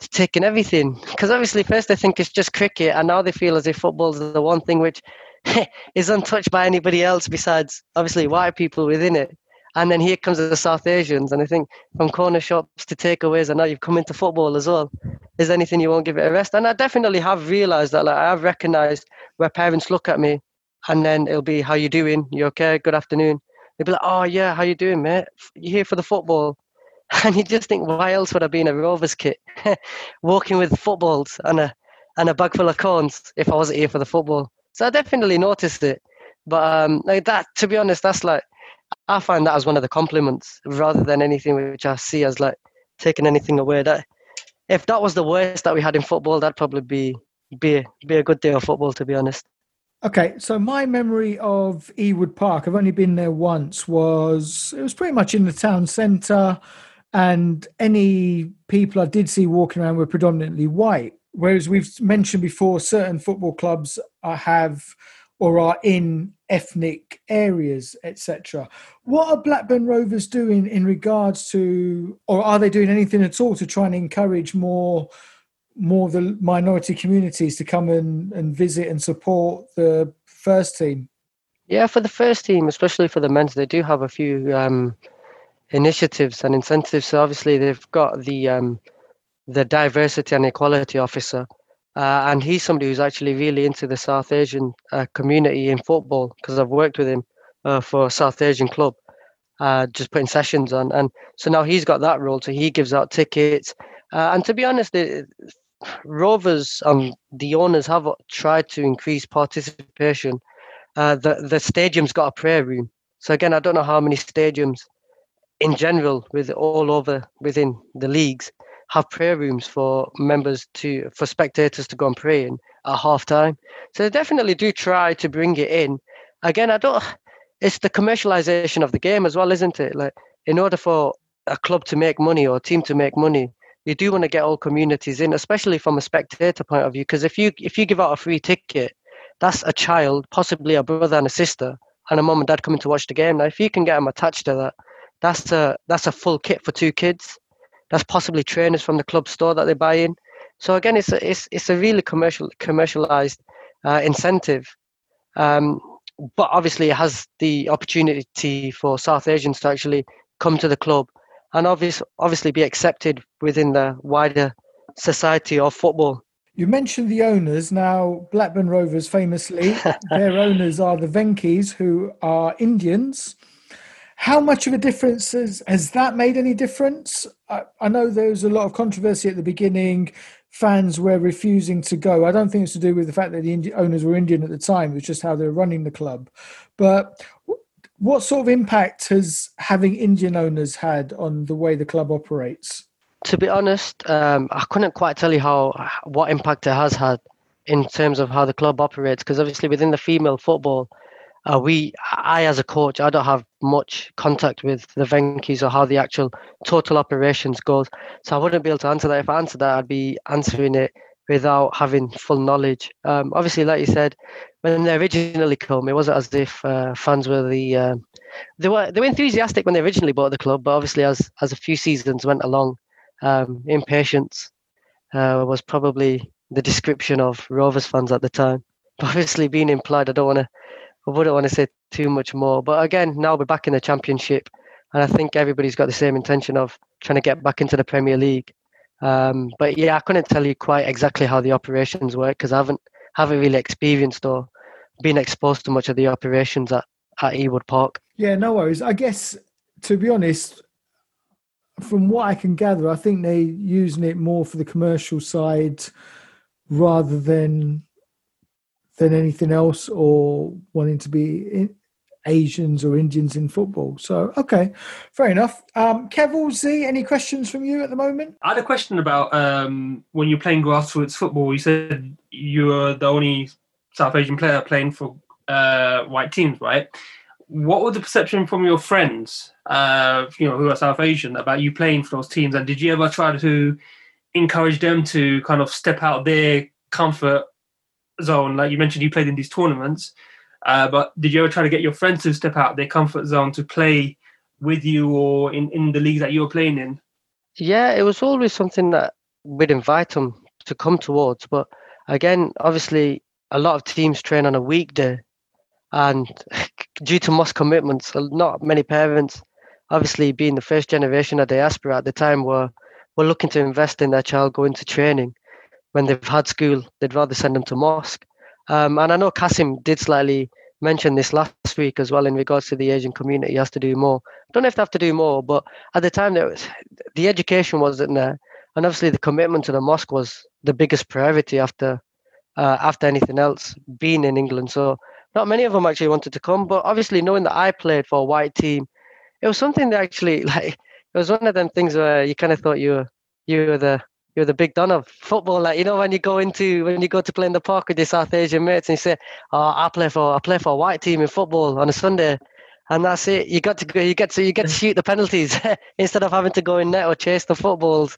taking everything. Because obviously first they think it's just cricket and now they feel as if football's the one thing which is untouched by anybody else besides obviously white people within it. And then here comes the South Asians and I think from corner shops to takeaways and now you've come into football as well is anything you won't give it a rest and I definitely have realized that like I have recognized where parents look at me and then it'll be how you doing you okay good afternoon they'll be like oh yeah how you doing mate you here for the football and you just think, why else would I be in a Rovers kit, walking with footballs and a and a bag full of cones if I wasn't here for the football? So I definitely noticed it. But um, like that, to be honest, that's like I find that as one of the compliments rather than anything which I see as like taking anything away. That if that was the worst that we had in football, that'd probably be be be a good day of football, to be honest. Okay, so my memory of Ewood Park, I've only been there once, was it was pretty much in the town centre and any people I did see walking around were predominantly white. Whereas we've mentioned before, certain football clubs I have or are in ethnic areas, etc. What are Blackburn Rovers doing in regards to, or are they doing anything at all to try and encourage more, more the minority communities to come and, and visit and support the first team? Yeah, for the first team, especially for the men's, they do have a few um, initiatives and incentives. So obviously they've got the um, the diversity and equality officer, uh, and he's somebody who's actually really into the South Asian uh, community in football because I've worked with him uh, for a South Asian club, uh, just putting sessions on, and so now he's got that role. So he gives out tickets, uh, and to be honest, the Rovers and the owners have tried to increase participation. Uh, the the stadium's got a prayer room. So again, I don't know how many stadiums in general with all over within the leagues have prayer rooms for members to for spectators to go and pray in at half time. So they definitely do try to bring it in. Again, I don't it's the commercialization of the game as well, isn't it? Like in order for a club to make money or a team to make money, you do want to get all communities in, especially from a spectator point of view. Because if you if you give out a free ticket, that's a child, possibly a brother and a sister, and a mom and dad coming to watch the game. Now, if you can get them attached to that, that's a that's a full kit for two kids. That's possibly trainers from the club store that they buy in. So again, it's a it's it's a really commercial commercialized uh, incentive. Um, but obviously, it has the opportunity for South Asians to actually come to the club and obviously obviously be accepted within the wider society of football. You mentioned the owners. Now, Blackburn Rovers famously, their owners are the Venky's, who are Indians. How much of a difference has, has that made any difference? I, I know there was a lot of controversy at the beginning. Fans were refusing to go. I don't think it's to do with the fact that the Indi- owners were Indian at the time. It was just how they were running the club. But what sort of impact has having Indian owners had on the way the club operates? To be honest, um, I couldn't quite tell you how what impact it has had in terms of how the club operates. Because obviously, within the female football, uh, we, I as a coach, I don't have much contact with the Venky's or how the actual total operations goes. So I wouldn't be able to answer that. If I answered that, I'd be answering it without having full knowledge. Um, obviously, like you said, when they originally came, it wasn't as if uh, fans were the uh, they were they were enthusiastic when they originally bought the club, but obviously as as a few seasons went along, um, impatience uh, was probably the description of Rovers fans at the time. But obviously, being implied, I don't want to I wouldn't want to say too much more. But again, now we're back in the championship, and I think everybody's got the same intention of trying to get back into the Premier League. Um, but yeah, I couldn't tell you quite exactly how the operations work because I haven't haven't really experienced or been exposed to much of the operations at, at Ewood Park. Yeah, no worries. I guess to be honest, from what I can gather, I think they're using it more for the commercial side rather than than anything else or wanting to be Asians or Indians in football. So, okay, fair enough. Um, Kev Z, any questions from you at the moment? I had a question about um, when you're playing grassroots football. You said you were the only South Asian player playing for uh, white teams, right? what was the perception from your friends, uh, you know, who are South Asian about you playing for those teams? And did you ever try to encourage them to kind of step out their comfort zone? Like you mentioned, you played in these tournaments, uh, but did you ever try to get your friends to step out their comfort zone to play with you or in, in the league that you were playing in? Yeah, it was always something that we'd invite them to come towards. But again, obviously, a lot of teams train on a weekday, and due to most commitments, not many parents, obviously being the first generation of diaspora at the time, were were looking to invest in their child going to training. When they've had school, they'd rather send them to mosque. Um, and I know Kasim did slightly mention this last week as well in regards to the Asian community. He has to do more. Don't know if they have to do more, but at the time, there was, the education wasn't there, and obviously the commitment to the mosque was the biggest priority after uh, after anything else. Being in England, so not many of them actually wanted to come. But obviously, knowing that I played for a white team, it was something that actually like it was one of them things where you kind of thought you were you were the you're the big don of football. Like you know, when you go into when you go to play in the park with your South Asian mates and you say, "Oh, I play for I play for a white team in football on a Sunday," and that's it. You got to go. You get to you get to shoot the penalties instead of having to go in net or chase the footballs.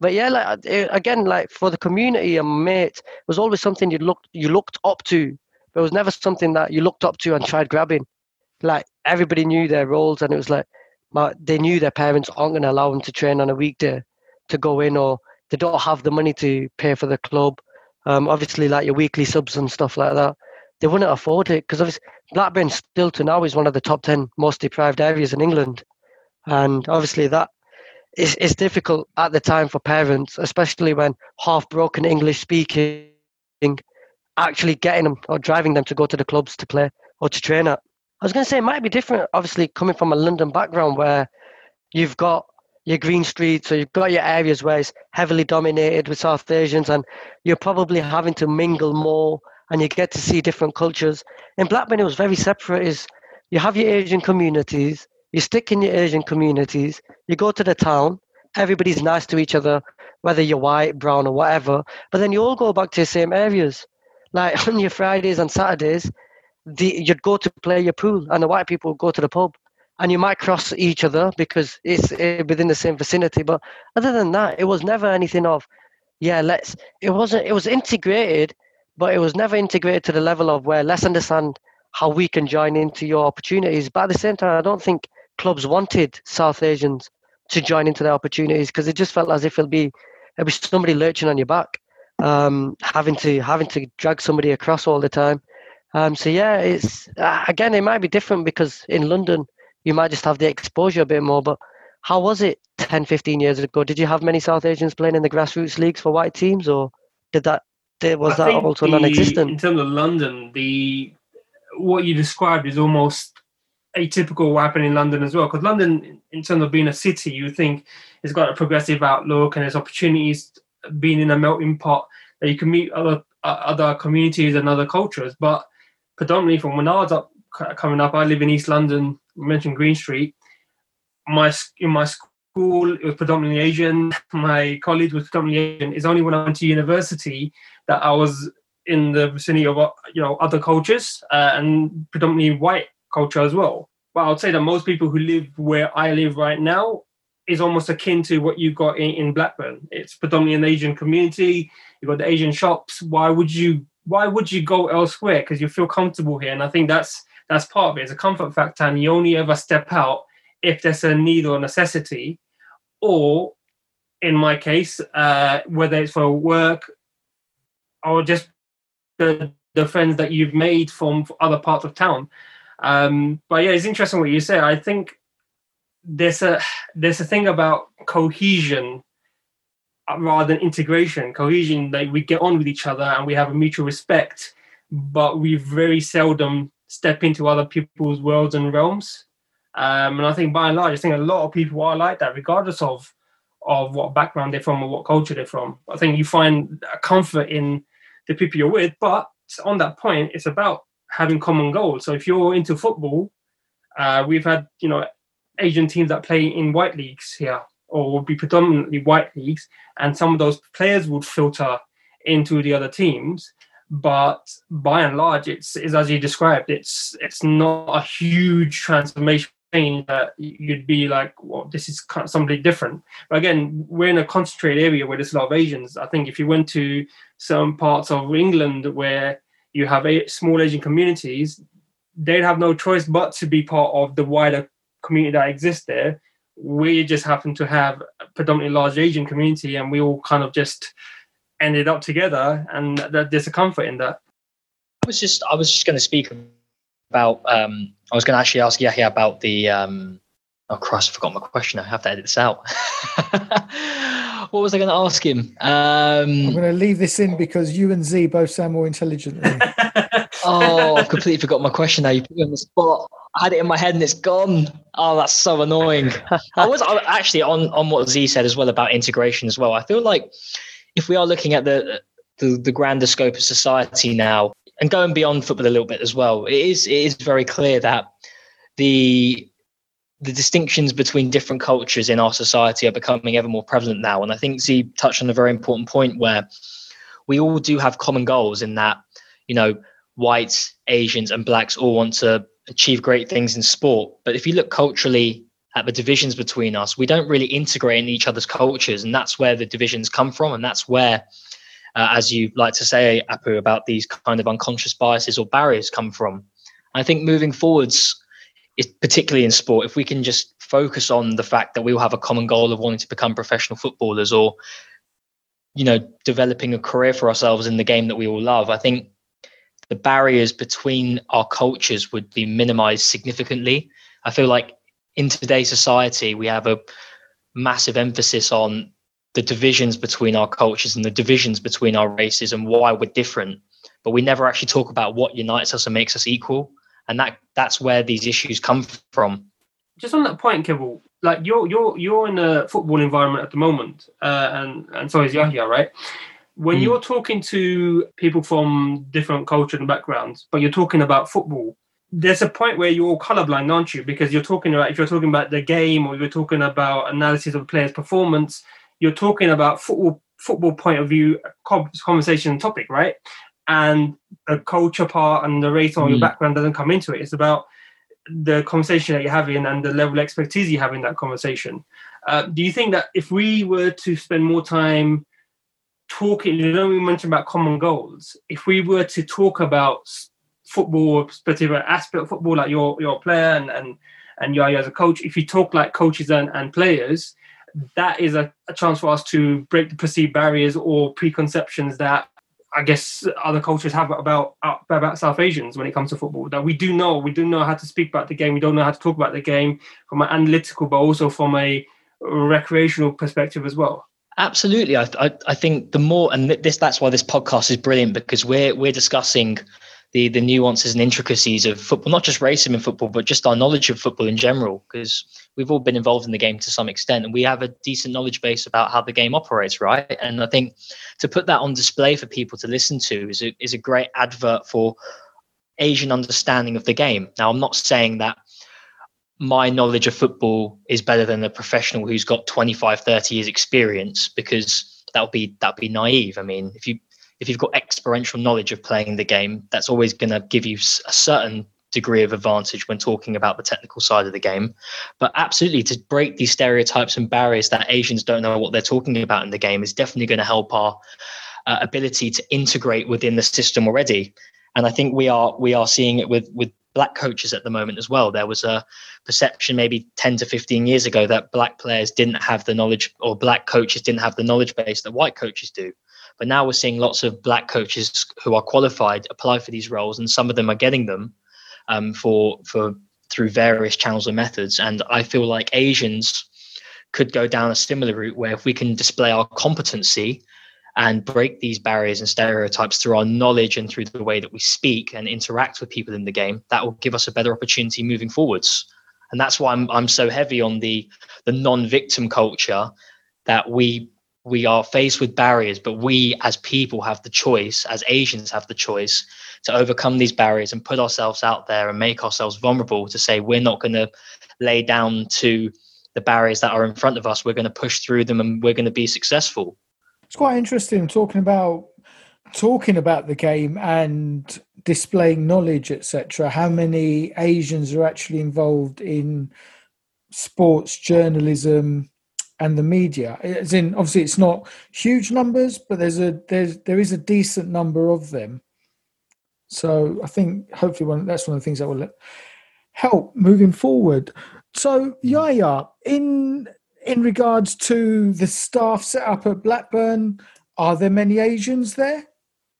But yeah, like again, like for the community and mates, it was always something you looked you looked up to. But it was never something that you looked up to and tried grabbing. Like everybody knew their roles, and it was like, they knew their parents aren't going to allow them to train on a weekday to go in or they don't have the money to pay for the club. Um, obviously, like your weekly subs and stuff like that, they wouldn't afford it because obviously Blackburn still to now is one of the top ten most deprived areas in England, and obviously that is is difficult at the time for parents, especially when half broken English speaking, actually getting them or driving them to go to the clubs to play or to train at. I was going to say it might be different, obviously coming from a London background where you've got your green streets, so you've got your areas where it's heavily dominated with South Asians, and you're probably having to mingle more, and you get to see different cultures. In Blackburn, it was very separate. Is you have your Asian communities, you stick in your Asian communities, you go to the town, everybody's nice to each other, whether you're white, brown, or whatever. But then you all go back to the same areas. Like on your Fridays and Saturdays, the, you'd go to play your pool, and the white people would go to the pub and you might cross each other because it's eh, within the same vicinity. But other than that, it was never anything of, yeah, let's. It wasn't. It was integrated, but it was never integrated to the level of where let's understand how we can join into your opportunities. But at the same time, I don't think clubs wanted South Asians to join into their opportunities because it just felt as if it'll be it'll be somebody lurching on your back, um, having to having to drag somebody across all the time. Um, so yeah, it's uh, again it might be different because in London you might just have the exposure a bit more. But how was it 10, 15 years ago? Did you have many South Asians playing in the grassroots leagues for white teams, or did that was I that also the, non-existent? In terms of London, the what you described is almost atypical what happened in London as well. Because London, in terms of being a city, you think it's got a progressive outlook and there's opportunities being in a melting pot that you can meet other uh, other communities and other cultures. But predominantly from when I was up coming up, I live in East London mentioned Green Street. My in my school it was predominantly Asian. My college was predominantly Asian. It's only when I went to university that I was in the vicinity of you know other cultures uh, and predominantly white culture as well. But I'd say that most people who live where I live right now is almost akin to what you got in, in Blackburn. It's predominantly an Asian community. You've got the Asian shops. Why would you why would you go elsewhere? Because you feel comfortable here. And I think that's that's part of it. It's a comfort factor, and you only ever step out if there's a need or necessity, or in my case, uh, whether it's for work or just the the friends that you've made from other parts of town. Um, but yeah, it's interesting what you say. I think there's a there's a thing about cohesion uh, rather than integration. Cohesion, like we get on with each other and we have a mutual respect, but we very seldom step into other people's worlds and realms. Um, and I think by and large, I think a lot of people are like that, regardless of of what background they're from or what culture they're from. I think you find a comfort in the people you're with. But on that point, it's about having common goals. So if you're into football, uh, we've had you know Asian teams that play in white leagues here, or would be predominantly white leagues, and some of those players would filter into the other teams. But by and large, it's, as you described. It's it's not a huge transformation that you'd be like, well, this is something different. But again, we're in a concentrated area where there's a lot of Asians. I think if you went to some parts of England where you have a small Asian communities, they'd have no choice but to be part of the wider community that exists there. We just happen to have a predominantly large Asian community, and we all kind of just ended up together, and that there's a comfort in that. I was just I was just going to speak about. Um, I was going to actually ask Yahya about the. Um, oh Christ! I forgot my question. I have to edit this out. what was I going to ask him? Um, I'm going to leave this in because you and Z both sound more intelligent. oh, I've completely forgot my question now. You put me on the spot. I had it in my head and it's gone. Oh, that's so annoying. I was I, actually on on what Z said as well about integration as well. I feel like if we are looking at the the, the grander scope of society now and going beyond football a little bit as well, it is it is very clear that the the distinctions between different cultures in our society are becoming ever more prevalent now. And I think Z touched on a very important point where we all do have common goals in that, you know, whites, Asians, and blacks all want to achieve great things in sport. But if you look culturally at the divisions between us, we don't really integrate in each other's cultures. And that's where the divisions come from. And that's where, uh, as you like to say, Apu, about these kind of unconscious biases or barriers come from. I think moving forwards, particularly in sport, if we can just focus on the fact that we all have a common goal of wanting to become professional footballers or, you know, developing a career for ourselves in the game that we all love, I think the barriers between our cultures would be minimized significantly. I feel like in today's society, we have a massive emphasis on the divisions between our cultures and the divisions between our races and why we're different. But we never actually talk about what unites us and makes us equal and that that's where these issues come from. Just on that point, Kibble, like you're you're you're in a football environment at the moment, uh, and and so is Yahya, right? When mm. you're talking to people from different cultures and backgrounds, but you're talking about football, there's a point where you're all colorblind, aren't you? Because you're talking about if you're talking about the game or you're talking about analysis of a player's performance, you're talking about football football point of view conversation and topic, right? and the culture part and the race or mm. your background doesn't come into it. It's about the conversation that you're having and the level of expertise you have in that conversation. Uh, do you think that if we were to spend more time talking, you know, we mentioned about common goals, if we were to talk about football, particular aspect of football, like you're a player and, and, and you as a coach, if you talk like coaches and, and players, that is a, a chance for us to break the perceived barriers or preconceptions that I guess other cultures have about uh, about South Asians when it comes to football. That we do know, we do know how to speak about the game. We don't know how to talk about the game from an analytical, but also from a recreational perspective as well. Absolutely, I, I, I think the more and this that's why this podcast is brilliant because we're we're discussing the the nuances and intricacies of football, not just racism in football, but just our knowledge of football in general. Because we've all been involved in the game to some extent, and we have a decent knowledge base about how the game operates, right? And I think to put that on display for people to listen to is a, is a great advert for Asian understanding of the game. Now, I'm not saying that my knowledge of football is better than a professional who's got 25 30 years experience because that would be that would be naive i mean if you if you've got experiential knowledge of playing the game, that's always going to give you a certain degree of advantage when talking about the technical side of the game. But absolutely, to break these stereotypes and barriers that Asians don't know what they're talking about in the game is definitely going to help our uh, ability to integrate within the system already. And I think we are we are seeing it with with black coaches at the moment as well. There was a perception maybe 10 to 15 years ago that black players didn't have the knowledge or black coaches didn't have the knowledge base that white coaches do. But now we're seeing lots of black coaches who are qualified apply for these roles, and some of them are getting them um, for for through various channels and methods. And I feel like Asians could go down a similar route where if we can display our competency and break these barriers and stereotypes through our knowledge and through the way that we speak and interact with people in the game, that will give us a better opportunity moving forwards. And that's why I'm I'm so heavy on the the non-victim culture that we we are faced with barriers, but we as people have the choice, as Asians have the choice to overcome these barriers and put ourselves out there and make ourselves vulnerable to say we're not going to lay down to the barriers that are in front of us. We're going to push through them and we're going to be successful. It's quite interesting talking about talking about the game and displaying knowledge, etc., how many Asians are actually involved in sports journalism and the media? As in, obviously, it's not huge numbers, but there's a there's there is a decent number of them. So I think hopefully one that's one of the things that will help moving forward. So Yaya, in in regards to the staff set up at Blackburn, are there many Asians there?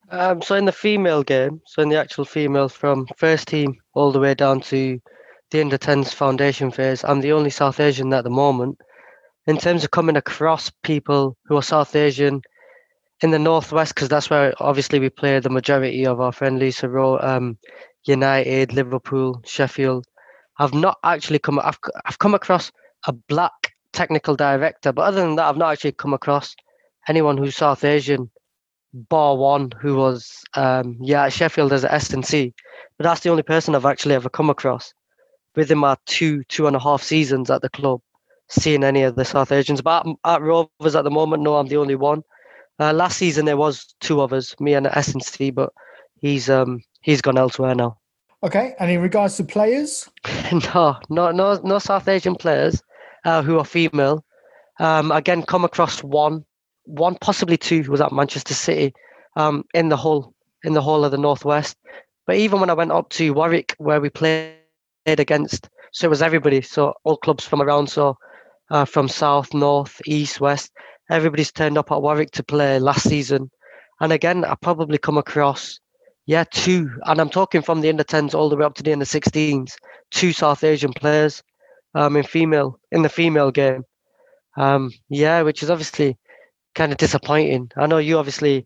Um, so in the female game, so in the actual female from first team all the way down to the under 10s foundation phase, I'm the only South Asian at the moment. In terms of coming across people who are South Asian in the northwest, because that's where obviously we play the majority of our friendlies. So um, United, Liverpool, Sheffield. I've not actually come. I've I've come across a black technical director, but other than that, I've not actually come across anyone who's South Asian, bar one who was um, yeah at Sheffield S and C. But that's the only person I've actually ever come across within my two two and a half seasons at the club, seeing any of the South Asians. But at, at Rovers at the moment, no, I'm the only one. Uh, last season there was two of us, me and S and C, but he's um he's gone elsewhere now. Okay, and in regards to players, no, no, no, no South Asian players uh, who are female. Um, again, come across one, one possibly two who was at Manchester City, um, in the whole in the whole of the northwest. But even when I went up to Warwick, where we played against, so it was everybody, so all clubs from around, so uh, from south, north, east, west, everybody's turned up at Warwick to play last season. And again, I probably come across yeah, two, and I'm talking from the under 10s all the way up to the under 16s. Two South Asian players, um, in female in the female game. Um, yeah, which is obviously kind of disappointing. I know you obviously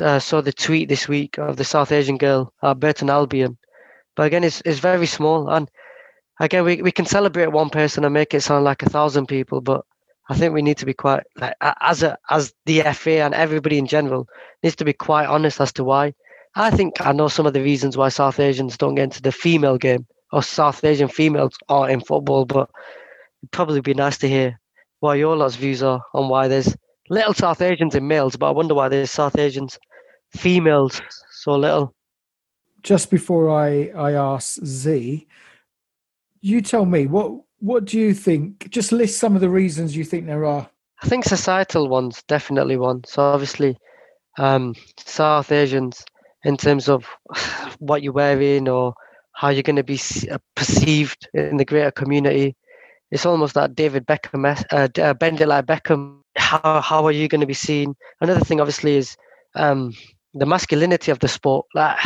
uh, saw the tweet this week of the South Asian girl, uh, Burton Albion, but again, it's it's very small. And again, we we can celebrate one person and make it sound like a thousand people, but I think we need to be quite like as a as the FA and everybody in general needs to be quite honest as to why I think I know some of the reasons why South Asians don't get into the female game or South Asian females aren't in football, but it'd probably be nice to hear what your lot's views are on why there's little South Asians in males, but I wonder why there's South Asians females so little. Just before I, I ask Z, you tell me what what do you think? Just list some of the reasons you think there are. I think societal ones definitely one. So obviously, um, South Asians in terms of what you're wearing or how you're going to be uh, perceived in the greater community. It's almost like David Beckham, uh, bend it like Beckham. How how are you going to be seen? Another thing, obviously, is um, the masculinity of the sport. Like,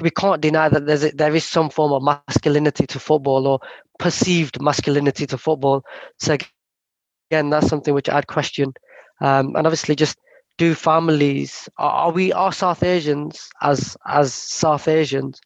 we can't deny that there's a, there is some form of masculinity to football or perceived masculinity to football. So again, that's something which I'd question. Um, and obviously, just do families are we are South Asians as as South Asians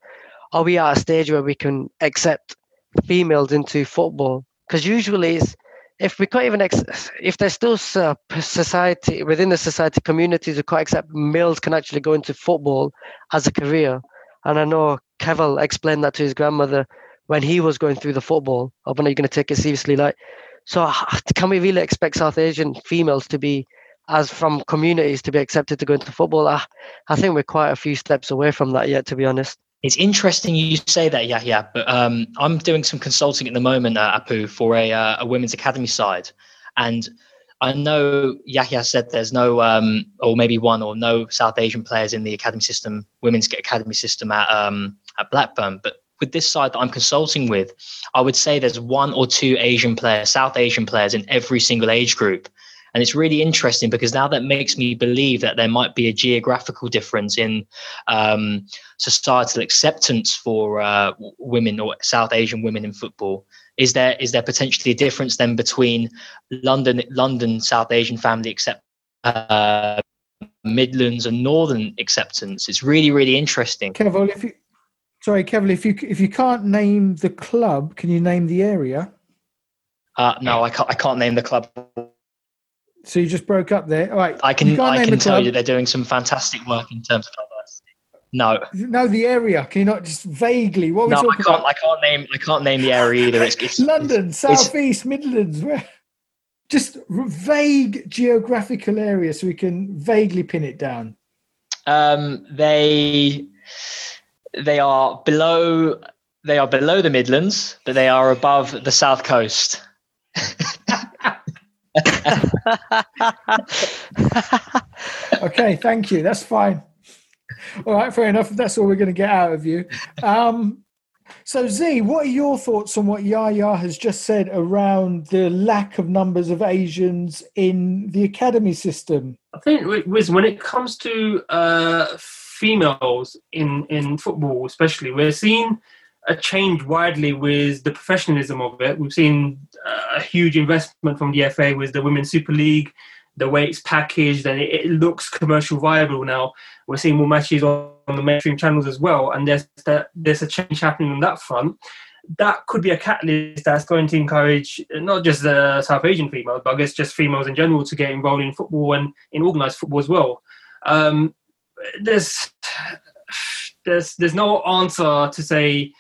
are we at a stage where we can accept females into football? Because usually, it's, if we can't even ex- if there's still society within the society communities who can't accept males can actually go into football as a career. And I know Kevin explained that to his grandmother when he was going through the football. Oh, when are you going to take it seriously? Like, so can we really expect South Asian females to be as from communities to be accepted to go into football. I, I think we're quite a few steps away from that yet, to be honest. It's interesting you say that, yeah, yeah. But um, I'm doing some consulting at the moment, uh, Apu, for a, uh, a women's academy side, and I know Yahya said there's no, um, or maybe one or no South Asian players in the academy system, women's academy system at um, at Blackburn. But with this side that I'm consulting with, I would say there's one or two Asian players, South Asian players in every single age group. And it's really interesting because now that makes me believe that there might be a geographical difference in um, societal acceptance for uh, women or South Asian women in football. Is there is there potentially a difference then between London London South Asian family accept uh, Midlands and Northern acceptance? It's really really interesting. Kevin, if you sorry, Kevin, if you if you can't name the club, can you name the area? Uh, no, I can't. I can't name the club so you just broke up there. All right. I can I can tell you they're doing some fantastic work in terms of. No. No, the area. Can you not just vaguely? What no, I can't. About? I can't name. I can't name the area either. It's, it's London, Southeast, Midlands. Where? Just vague geographical area, so we can vaguely pin it down. Um, they they are below they are below the Midlands, but they are above the South Coast. okay, thank you. That's fine. All right, fair enough. That's all we're going to get out of you. Um, so, Z, what are your thoughts on what Yaya has just said around the lack of numbers of Asians in the academy system? I think, Wiz, when it comes to uh, females in, in football, especially, we're seeing a change widely with the professionalism of it. We've seen a huge investment from the FA with the Women's Super League, the way it's packaged, and it, it looks commercial viable now. We're seeing more matches on, on the mainstream channels as well, and there's that, there's a change happening on that front. That could be a catalyst that's going to encourage not just the South Asian females, but I guess just females in general to get involved in football and in organised football as well. Um, there's there's there's no answer to say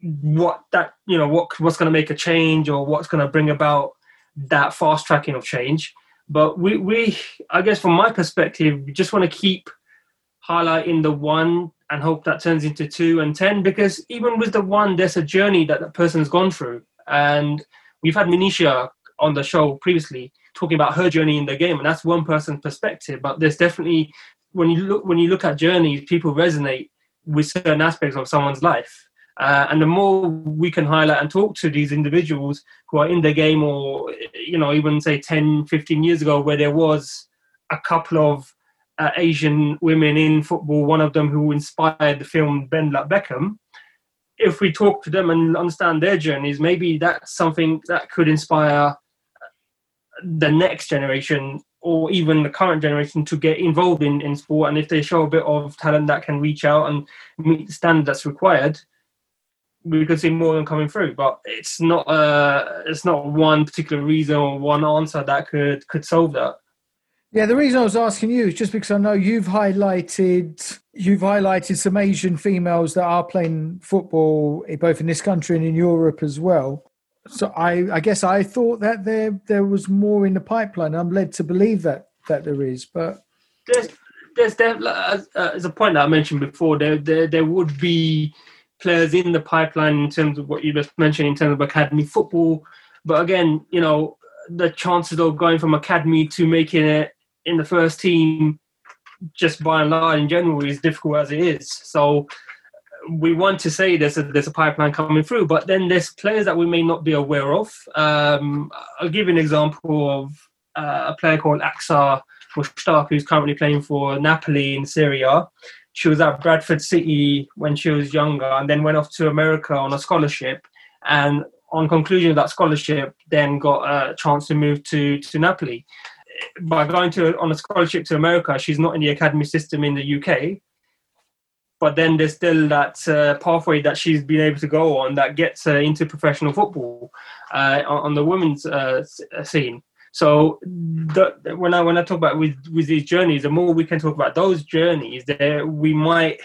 what that you know what what's going to make a change or what's going to bring about that fast tracking of change. But we we i guess from my perspective we just want to keep highlighting the one and hope that turns into two and ten because even with the one there's a journey that that person's gone through. And we've had Manisha on the show previously talking about her journey in the game and that's one person's perspective. But there's definitely when you look when you look at journeys people resonate with certain aspects of someone's life uh, and the more we can highlight and talk to these individuals who are in the game, or you know, even say 10, 15 years ago, where there was a couple of uh, Asian women in football, one of them who inspired the film Ben Like Beckham. If we talk to them and understand their journeys, maybe that's something that could inspire the next generation or even the current generation to get involved in, in sport. And if they show a bit of talent that can reach out and meet the standard that's required, we could see more of them coming through. But it's not uh it's not one particular reason or one answer that could could solve that. Yeah, the reason I was asking you is just because I know you've highlighted you've highlighted some Asian females that are playing football both in this country and in Europe as well. So I, I guess I thought that there there was more in the pipeline. I'm led to believe that that there is, but there's there's there, as, uh, as a point that I mentioned before, there there there would be players in the pipeline in terms of what you just mentioned in terms of academy football. But again, you know, the chances of going from academy to making it in the first team, just by and large in general, is difficult as it is. So we want to say there's a there's a pipeline coming through, but then there's players that we may not be aware of. Um, I'll give you an example of uh, a player called Aksa Mushtaq, who's currently playing for Napoli in Serie A she was at Bradford City when she was younger and then went off to America on a scholarship. And on conclusion of that scholarship, then got a chance to move to, to Napoli. By going to on a scholarship to America, she's not in the academy system in the UK. But then there's still that uh, pathway that she's been able to go on that gets her into professional football uh, on, on, the women's uh, scene. So the, when I when I talk about with with these journeys, the more we can talk about those journeys, there we might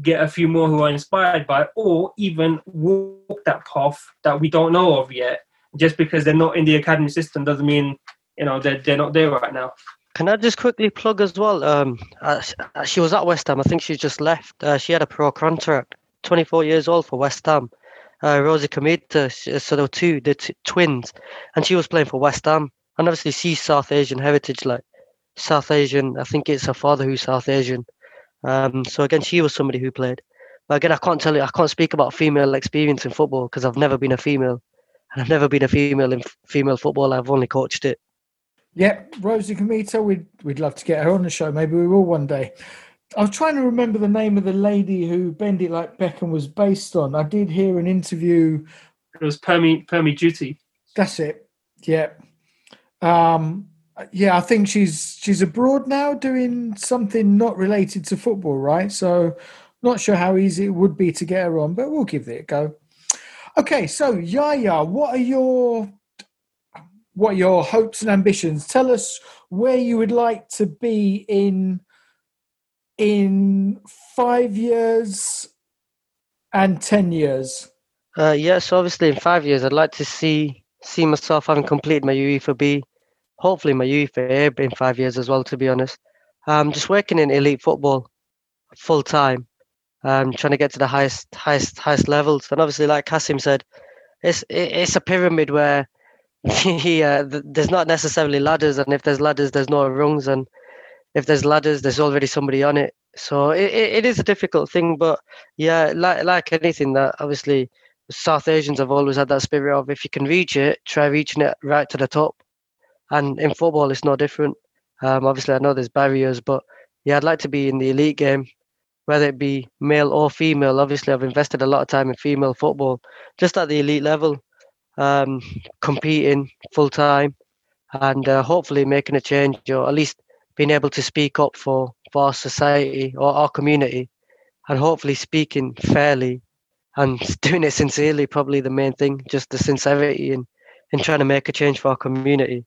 get a few more who are inspired by, or even walk that path that we don't know of yet. Just because they're not in the academy system doesn't mean you know they're they're not there right now. Can I just quickly plug as well? Um, uh, she was at West Ham. I think she just left. Uh, she had a pro contract. 24 years old for West Ham. Uh, Rosie Kmita, so there were two, the t- twins, and she was playing for West Ham and obviously see South Asian heritage, like South Asian. I think it's her father who's South Asian. Um, so again, she was somebody who played. But again, I can't tell you, I can't speak about female experience in football because I've never been a female, and I've never been a female in female football. I've only coached it. Yeah, Rosie Kmita, we'd we'd love to get her on the show. Maybe we will one day. I was trying to remember the name of the lady who Bend It Like Beckham was based on. I did hear an interview. It was Permi Permi Jhooti. That's it. Yeah, um, yeah, I think she's she's abroad now doing something not related to football, right? So, not sure how easy it would be to get her on, but we'll give it a go. Okay, so Yaya, what are your what are your hopes and ambitions? Tell us where you would like to be in in five years and ten years. Uh, yes, obviously in five years, I'd like to see see myself having completed my UEFA B hopefully my UEFA in five years as well, to be honest. um, just working in elite football full time, um, trying to get to the highest, highest, highest levels. And obviously, like Kasim said, it's it's a pyramid where yeah, there's not necessarily ladders, and if there's ladders, there's no rungs, and if there's ladders, there's already somebody on it. So it, it is a difficult thing, but yeah, like like anything that obviously South Asians have always had that spirit of if you can reach it, try reaching it right to the top. And in football, it's no different. Um, obviously, I know there's barriers, but yeah, I'd like to be in the elite game, whether it be male or female. Obviously, I've invested a lot of time in female football, just at the elite level, um, competing full time, and uh, hopefully making a change, or at least being able to speak up for, for our society or our community, and hopefully speaking fairly and doing it sincerely. Probably the main thing, just the sincerity in in trying to make a change for our community.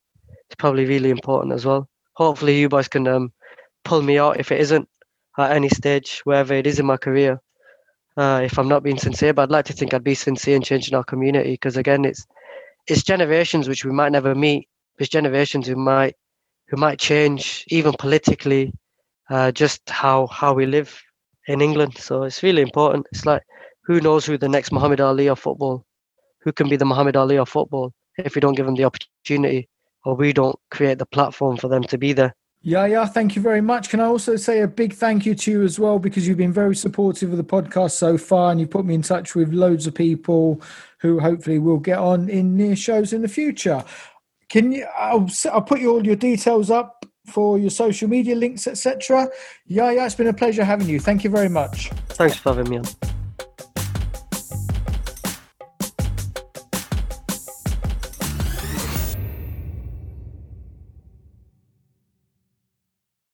It's probably really important as well hopefully you boys can um, pull me out if it isn't at any stage, wherever it is in my career. Uh, if I'm not being sincere, but I'd like to think I'd be sincere in changing our community because again, it's it's generations which we might never meet. It's generations who might who might change even politically, uh, just how how we live in England. So it's really important. It's like who knows who the next Muhammad Ali of football, who can be the Muhammad Ali of football if we don't give them the opportunity or we don't create the platform for them to be there. Yeah, yeah, thank you very much. Can I also say a big thank you to you as well because you've been very supportive of the podcast so far and you put me in touch with loads of people who hopefully will get on in near shows in the future. Can you I'll, I'll put you all your details up for your social media links, etc. Yeah, yeah, it's been a pleasure having you. Thank you very much. Thanks for having me on.